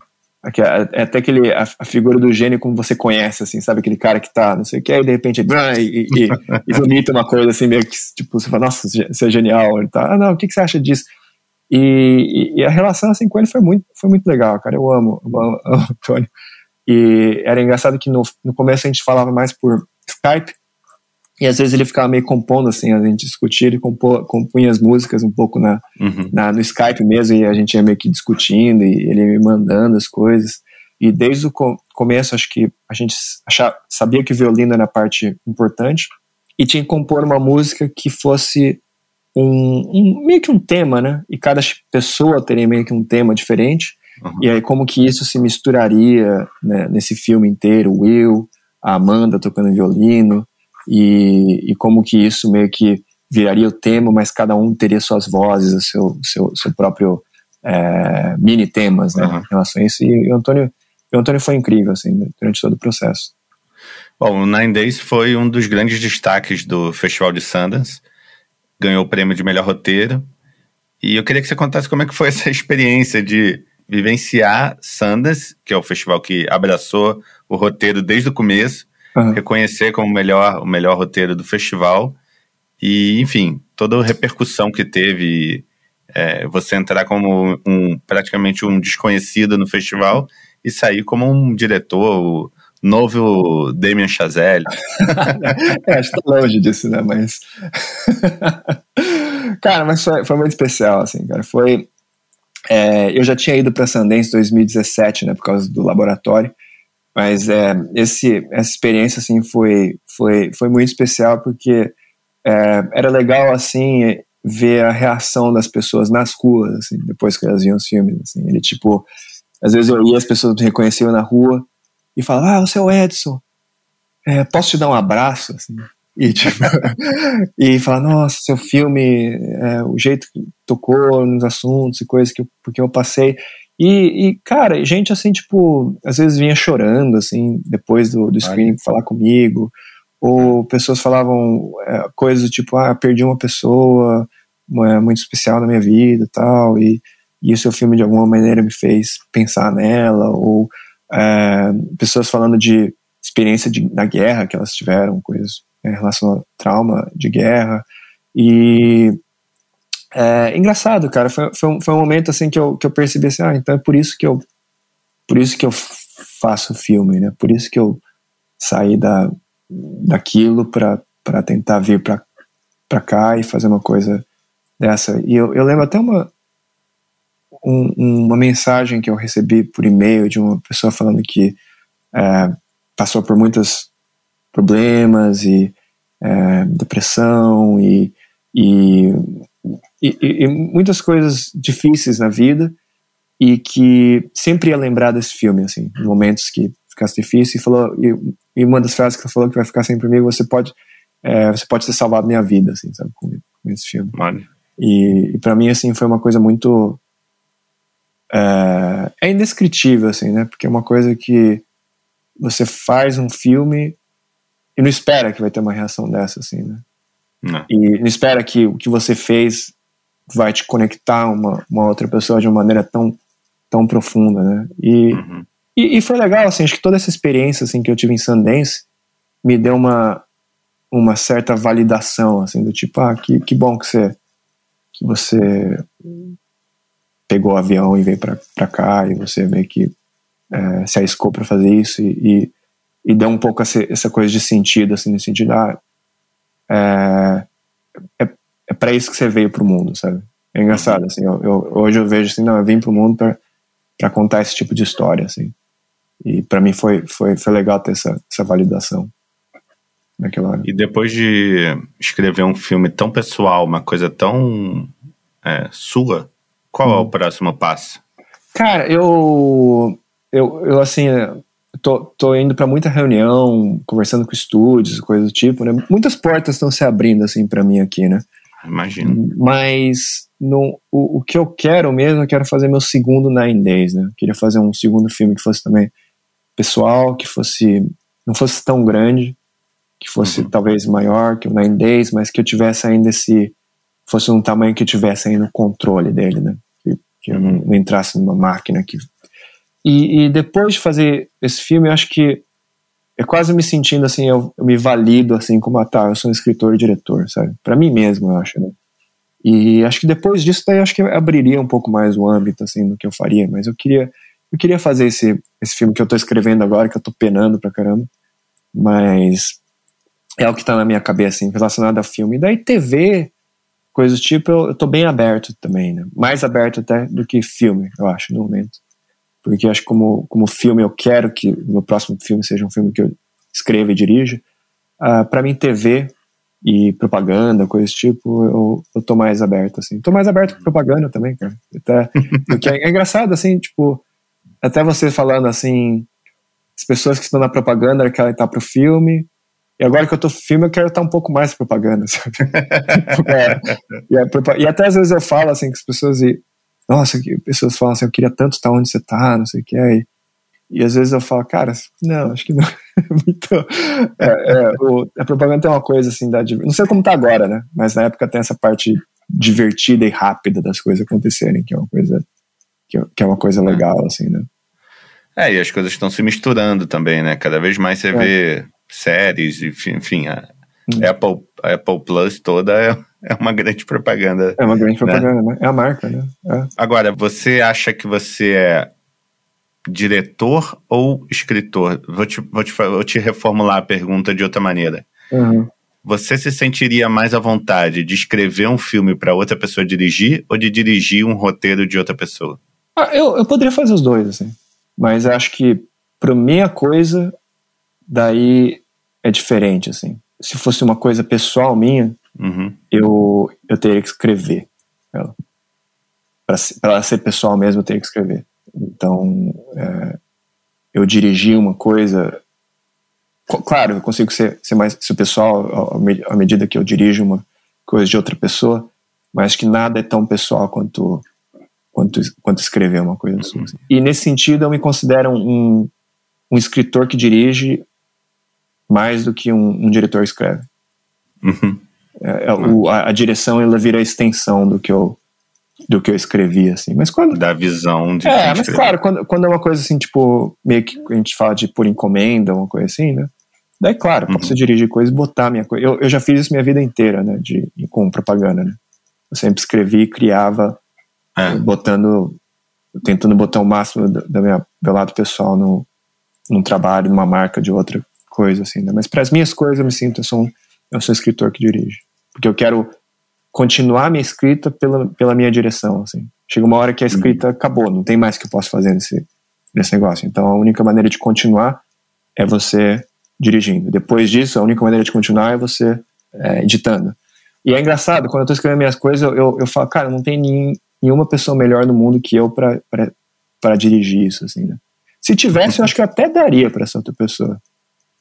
É até aquele, a, a, figura do gênio como você conhece, assim, sabe? Aquele cara que tá, não sei o que, aí de repente e, e, e vomita uma coisa assim, meio que, tipo, você fala, nossa, você é genial. Ele tá, ah, não, o que, que você acha disso? E, e, a relação assim com ele foi muito, foi muito legal, cara. Eu amo, eu amo, amo o Antônio. E era engraçado que no, no começo a gente falava mais por Skype, e às vezes ele ficava meio compondo, assim, a gente discutia, ele compô, compunha as músicas um pouco na, uhum. na, no Skype mesmo, e a gente ia meio que discutindo, e ele me mandando as coisas. E desde o começo, acho que a gente achava, sabia que o violino era a parte importante, e tinha que compor uma música que fosse um, um, meio que um tema, né? E cada pessoa teria meio que um tema diferente. Uhum. E aí como que isso se misturaria né, nesse filme inteiro, o Will, a Amanda tocando violino, e, e como que isso meio que viraria o tema, mas cada um teria suas vozes, o seu, seu, seu próprio é, mini temas né, uhum. em relação a isso. E o Antônio, o Antônio foi incrível assim, durante todo o processo. Bom, o Nine Days foi um dos grandes destaques do Festival de Sundance. Ganhou o prêmio de melhor roteiro. E eu queria que você contasse como é que foi essa experiência de vivenciar Sundance, que é o festival que abraçou o roteiro desde o começo, uhum. reconhecer como melhor, o melhor roteiro do festival e, enfim, toda a repercussão que teve é, você entrar como um praticamente um desconhecido no festival e sair como um diretor, novo Damien Chazelle. é, acho que tá longe disso, né? Mas. cara, mas foi, foi, muito especial, assim, cara. Foi. É, eu já tinha ido para Sundance em 2017, né, por causa do laboratório. Mas é, esse, essa experiência, assim, foi, foi, foi muito especial porque é, era legal, assim, ver a reação das pessoas nas ruas, assim, depois que elas viam os filmes, assim. Ele, tipo, às vezes eu ia, as pessoas me reconheciam na rua, e fala, ah, você é o Edson, é, posso te dar um abraço? Assim? E, tipo, e fala, nossa, seu filme, é, o jeito que tocou nos assuntos e coisas que eu, porque eu passei. E, e, cara, gente assim, tipo, às vezes vinha chorando, assim, depois do, do screening falar comigo, ou pessoas falavam é, coisas tipo, ah, perdi uma pessoa uma, muito especial na minha vida e tal, e, e o seu filme de alguma maneira me fez pensar nela, ou é, pessoas falando de experiência de, na guerra que elas tiveram, coisas em relação ao trauma de guerra. E é engraçado, cara. Foi, foi, um, foi um momento assim que eu, que eu percebi assim, ah, então é por isso que eu por isso que eu faço filme, né? Por isso que eu saí da, daquilo para tentar vir para cá e fazer uma coisa dessa. E eu, eu lembro até uma, um, uma mensagem que eu recebi por e-mail de uma pessoa falando que é, passou por muitos problemas e é, depressão e, e, e, e, muitas coisas difíceis na vida e que sempre ia lembrar desse filme, assim, momentos que ficasse difícil e falou e, e uma das frases que ela falou que vai ficar sempre comigo, você pode é, você pode ter salvado minha vida, assim, sabe, com, com esse filme. Mano. E, e para mim, assim, foi uma coisa muito é, é indescritível, assim, né? Porque é uma coisa que você faz um filme e não espera que vai ter uma reação dessa, assim, né? Não. E não espera que o que você fez vai te conectar uma, uma outra pessoa de uma maneira tão, tão profunda, né? E, uhum. e, e, foi legal, assim, acho que toda essa experiência, assim, que eu tive em Sundance me deu uma, uma certa validação, assim, do tipo, ah, que, que bom que você, que você pegou o avião e veio para cá e você meio que é, se arriscou para fazer isso e, e, e, deu um pouco essa, essa, coisa de sentido, assim, no sentido, ah, é, é, é para isso que você veio pro mundo, sabe? É engraçado, assim, eu, eu, hoje eu vejo assim, não, eu vim pro mundo para contar esse tipo de história, assim. E para mim foi, foi, foi legal ter essa, essa validação naquela. E depois de escrever um filme tão pessoal, uma coisa tão é, sua, qual é o hum. próximo passo? Cara, eu, eu, eu assim, tô, tô indo para muita reunião, conversando com estúdios, coisas do tipo, né? Muitas portas estão se abrindo, assim, para mim aqui, né? Imagino. Mas no, o, o que eu quero mesmo, eu quero fazer meu segundo Nine Days, né? Eu queria fazer um segundo filme que fosse também pessoal, que fosse não fosse tão grande, que fosse uhum. talvez maior que o Nine Days, mas que eu tivesse ainda esse fosse um tamanho que eu tivesse ainda o controle dele, né? que eu não, não entrasse numa máquina que. E, e, depois de fazer esse filme, eu acho que é quase me sentindo assim, eu, eu me valido assim como, ah, tá, eu sou um escritor e diretor, sabe? Para mim mesmo, eu acho, né? E acho que depois disso daí acho que abriria um pouco mais o âmbito assim do que eu faria, mas eu queria eu queria fazer esse, esse filme que eu tô escrevendo agora, que eu tô penando pra caramba, mas é o que tá na minha cabeça, assim, relacionado a filme. E daí TV, coisas do tipo, eu, eu tô bem aberto também, né? Mais aberto até do que filme, eu acho, no momento. Porque acho que como, como filme, eu quero que o meu próximo filme seja um filme que eu escreva e dirija. Uh, para mim, TV e propaganda, coisas tipo, eu, eu tô mais aberto, assim. Tô mais aberto com propaganda também, cara. Até, porque é, é engraçado, assim, tipo, até você falando assim, as pessoas que estão na propaganda querem estar pro filme, e agora que eu tô filme, eu quero estar um pouco mais propaganda, sabe? é, e, é, e, até às vezes eu falo assim que as pessoas e nossa, que pessoas falam assim, eu queria tanto estar onde você tá, não sei o que é. E, e às vezes eu falo, cara, não, acho que não. então, é, é, o, a propaganda tem uma coisa assim, da, não sei como tá agora, né? Mas na época tem essa parte divertida e rápida das coisas acontecerem, que é uma coisa que, que é uma coisa legal, assim, né? É, e as coisas estão se misturando também, né? Cada vez mais você é. vê séries, enfim, a hum. Apple, a Apple Plus toda é, é uma grande propaganda. É uma grande né? propaganda, né? É a marca, né? É. Agora, você acha que você é diretor ou escritor? Vou te, vou te, vou te reformular a pergunta de outra maneira. Uhum. Você se sentiria mais à vontade de escrever um filme para outra pessoa dirigir ou de dirigir um roteiro de outra pessoa? Ah, eu, eu poderia fazer os dois, assim. Mas acho que para minha coisa, daí é diferente, assim. Se fosse uma coisa pessoal minha, uhum. eu, eu teria que escrever ela. Para ela ser pessoal mesmo, eu teria que escrever. Então, é, eu dirigir uma coisa. Claro, eu consigo ser, ser mais ser pessoal à medida que eu dirijo uma coisa de outra pessoa, mas que nada é tão pessoal quanto quanto, quanto escrever uma coisa assim. E nesse sentido, eu me considero um, um escritor que dirige mais do que um, um diretor escreve. Uhum. É, é, o, a, a, direção ela vira a extensão do que eu do que eu escrevi assim mas quando da visão de é mas claro quando, quando é uma coisa assim tipo meio que a gente fala de por encomenda uma coisa assim né daí claro uhum. posso dirigir coisas botar minha coisa eu, eu já fiz isso minha vida inteira né de com propaganda né eu sempre escrevi criava é. botando tentando botar o máximo da minha do lado pessoal no num trabalho numa marca de outra coisa assim né? mas para as minhas coisas eu me sinto eu sou um, eu sou escritor que dirige porque eu quero continuar minha escrita pela, pela minha direção assim chega uma hora que a escrita uhum. acabou não tem mais que eu posso fazer nesse nesse negócio então a única maneira de continuar é você dirigindo depois disso a única maneira de continuar é você é, editando e é engraçado, quando eu tô escrevendo minhas coisas, eu, eu, eu falo, cara, não tem nem, nenhuma pessoa melhor no mundo que eu para dirigir isso, assim, né? Se tivesse, eu acho que eu até daria para essa outra pessoa.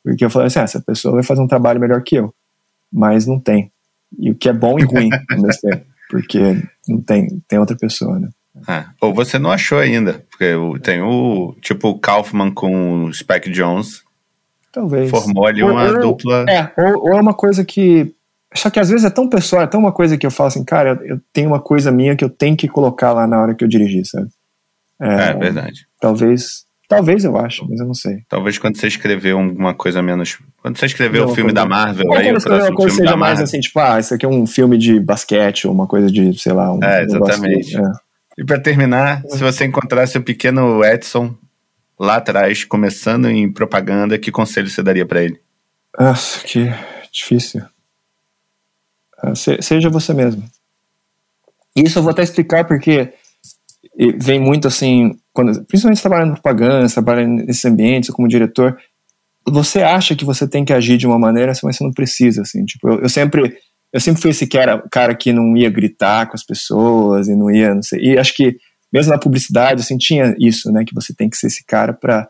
Porque eu falei assim, ah, essa pessoa vai fazer um trabalho melhor que eu. Mas não tem. E o que é bom e ruim ao mesmo tempo. Porque não tem, tem outra pessoa, né? É. Ou você não achou ainda. Porque tem o, tipo, o Kaufman com o Spike Jones. Talvez. Formou ali uma ou, dupla. É, ou, ou é uma coisa que só que às vezes é tão pessoal, é tão uma coisa que eu falo assim, cara, eu tenho uma coisa minha que eu tenho que colocar lá na hora que eu dirigir, sabe? É, é verdade. Talvez, talvez eu acho, mas eu não sei. Talvez quando você escreveu alguma coisa menos. Quando você escreveu o filme da Marvel, é, aí o próximo uma coisa seja mais assim, tipo, ah, isso aqui é um filme de basquete ou uma coisa de, sei lá, um. É, exatamente. é. E para terminar, se você encontrasse o pequeno Edson lá atrás, começando em propaganda, que conselho você daria para ele? Nossa, que difícil. Ah, seja você mesmo. Isso eu vou até explicar porque vem muito assim, quando, principalmente trabalhando em propaganda, trabalhando nesses ambientes como diretor, você acha que você tem que agir de uma maneira, mas você não precisa, assim, tipo, eu, eu sempre eu sempre fui esse cara, cara que não ia gritar com as pessoas e não ia, não sei, e acho que mesmo na publicidade, assim, tinha isso, né, que você tem que ser esse cara para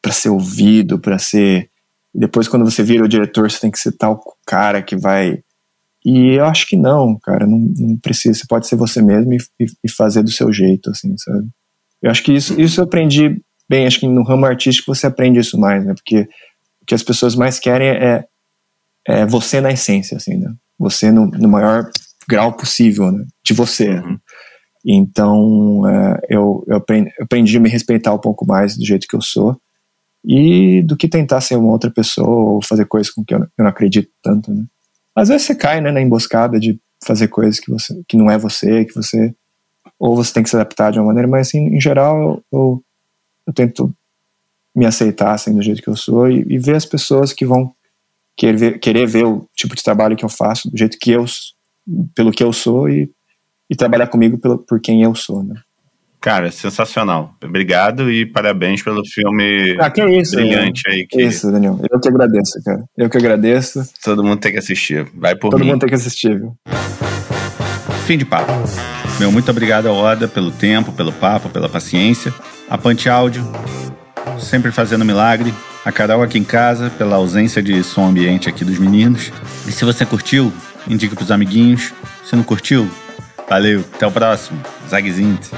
para ser ouvido, para ser depois quando você vira o diretor, você tem que ser tal cara que vai e eu acho que não, cara, não, não precisa. Você pode ser você mesmo e, e, fazer do seu jeito, assim, sabe? Eu acho que isso, isso eu aprendi bem. Acho que no ramo artístico você aprende isso mais, né? Porque o que as pessoas mais querem é, é você na essência, assim, né? Você no, no maior grau possível, né? De você. Uhum. Então, é, eu, eu, aprendi, eu aprendi a me respeitar um pouco mais do jeito que eu sou e do que tentar ser uma outra pessoa ou fazer coisas com que eu, eu não acredito tanto, né? Às vezes você cai né, na emboscada de fazer coisas que, você, que não é você, que você. Ou você tem que se adaptar de uma maneira, mas assim, em geral, eu, eu tento me aceitar assim, do jeito que eu sou e, e ver as pessoas que vão querer ver, querer ver o tipo de trabalho que eu faço, do jeito que eu, pelo que eu sou e, e trabalhar comigo pelo, por quem eu sou, né? Cara, sensacional. Obrigado e parabéns pelo filme ah, que é isso, brilhante Daniel. aí. Que... Isso, Daniel. Eu que agradeço, cara. Eu que agradeço. Todo mundo tem que assistir. Vai por Todo mim. mundo tem que assistir, viu? Fim de papo. Meu muito obrigado ao Oda pelo tempo, pelo papo, pela paciência. A Pante Áudio, sempre fazendo milagre. A Carol aqui em casa, pela ausência de som ambiente aqui dos meninos. E se você curtiu, indique pros amiguinhos. Se não curtiu, valeu. Até o próximo. Zagzint.